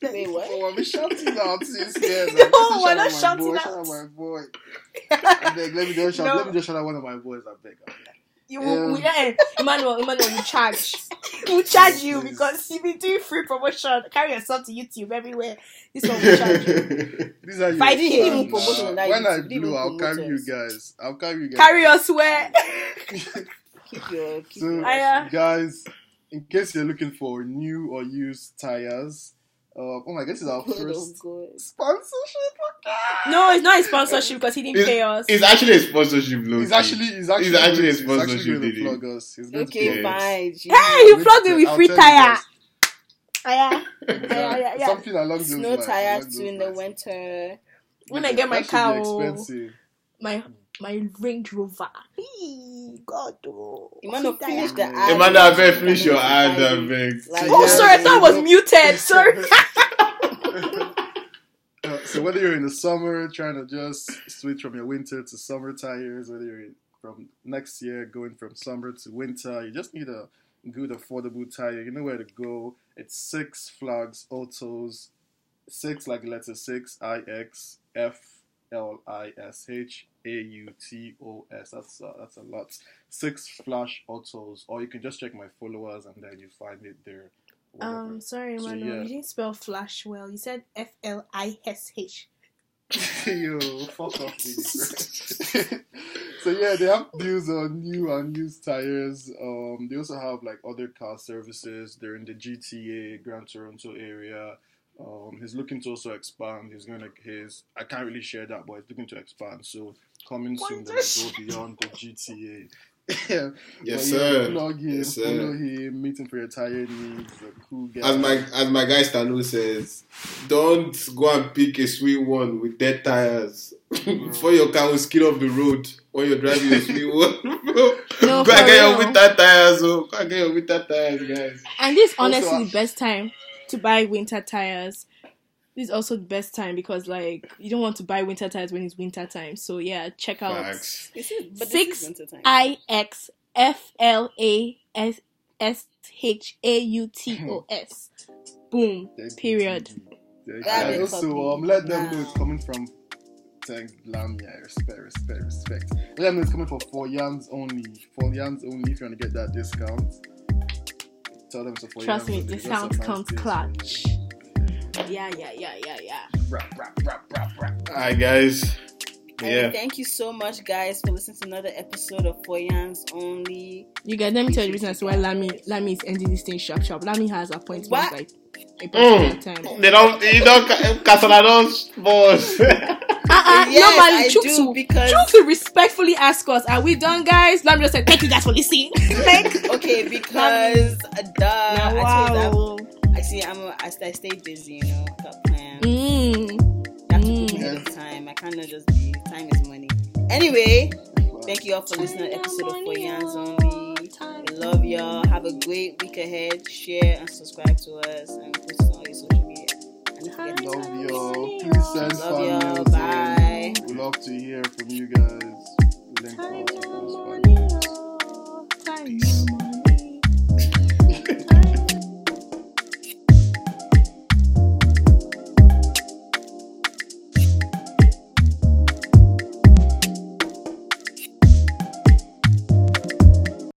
Wait, what? Oh, I've been shouting out since yeah. No, we're not shouting boy, out. Shout out my boy. I beg, let me just shout. No. Let me just shout out one of my boys. I beg. I beg. You will, we, eh, Emmanuel, Emmanuel, we charge. we charge you because you've been doing free promotion. Carry yourself to YouTube everywhere. This one we charge you. These are your Five fans, Even promoting nah. When I YouTube, do, even I'll carry you guys. I'll carry you guys. Carry us where? Keep your. Keep So, your uh, guys, in case you're looking for new or used tires, uh, oh my, god, this is our God, oh first God. sponsorship. no, it's not a sponsorship because he didn't it's, pay us. it's actually a sponsorship, low He's key. actually, he's actually, He's actually a he's actually sponsorship, going to Diddy. plug us. He's going Okay, to Yeah. fine. hey, you plugged me with free tell tire. guys. Yeah, yeah, yeah. Something along those Snow lines. tires too in the winter. When I get my That should be car, expensive. My my Range Rover. Hey, God, oh. Emmanuel, Free finish tire. the ad. Emmanuel, I beg, finish your ad, I beg. Like, Oh, sorry, I thought I was muted. Sorry. Uh, so whether you're in the summer trying to just switch from your winter to summer tires, whether you're in- from next year going from summer to winter, you just need a good affordable tire. You know where to go. It's Six Flash Autos. Six like the letter six I X F L I S H A U T O S. That's uh, that's a lot. Six Flash Autos, or you can just check my followers and then you find it there. whatever. Um, sorry, So, Emmanuel. yeah. You didn't spell flash well. You said F L I S H. Yo, fuck off, so yeah, they have deals on new and used tires. Um, they also have like other car services. They're in the GTA, Grand Toronto area. Um, he's looking to also expand. He's gonna his I can't really share that, but he's looking to expand. So coming soon, they'll go beyond the GTA. yeah. Yes, yeah, sir. Plug him, Yes, sir. follow him, meet him for your tire needs. A cool guy. As my as my guy Stano says, don't go and pick a sweet one with dead tires before your car will skid off the road when you're driving a sweet one. No, go and for get your real. winter tires, oh. Go and get your winter tires, guys. And this is Also, honestly uh, the best time to buy winter tires. This is also the best time because like you don't want to buy winter tires when it's winter time. So yeah, check out Facts. This is, but Six this is winter time. I X F L A S S H A U T O S. Boom. Period. TG. Thank Grab you. it, Also, um, let them know it's coming from. Thank Lamia. Respect, respect, respect. Let them know it's coming for four yams only. Four yams only. If you want to get that discount, tell them it's a Trust me, yams only. discount That's comes clutch. Yeah, yeah, yeah, yeah, yeah. Rap, rap, rap, rap, rap. Alright, guys. And Yeah. thank you so much, guys, for listening to another episode of For Yams Only. You guys, let me tell you the reason as to why Lamy Lamy is ending this thing sharp sharp. Lamy has appointments What? like a particular mm. time. They don't, you don't, Castellanos, boss. Uh-uh, Yes, no, I but do, Chuksu, because- Chuksu respectfully ask us, are we done, guys? Lamy just said, thank you guys for listening. like, Okay, because uh, duh, I told wow. that- I see. I'm. A, I, I stay busy. You know, got plans. Mm. You have to Mm. ahead of time. I cannot just be. Time is money. Anyway, thank you all for listening to episode of For Yams Only. We love y'all. Have a great week ahead. Share and subscribe to us and post on all your social media. Love y'all. Please send Love y'all. Bye. We love to hear from you guys. Link us. Peace.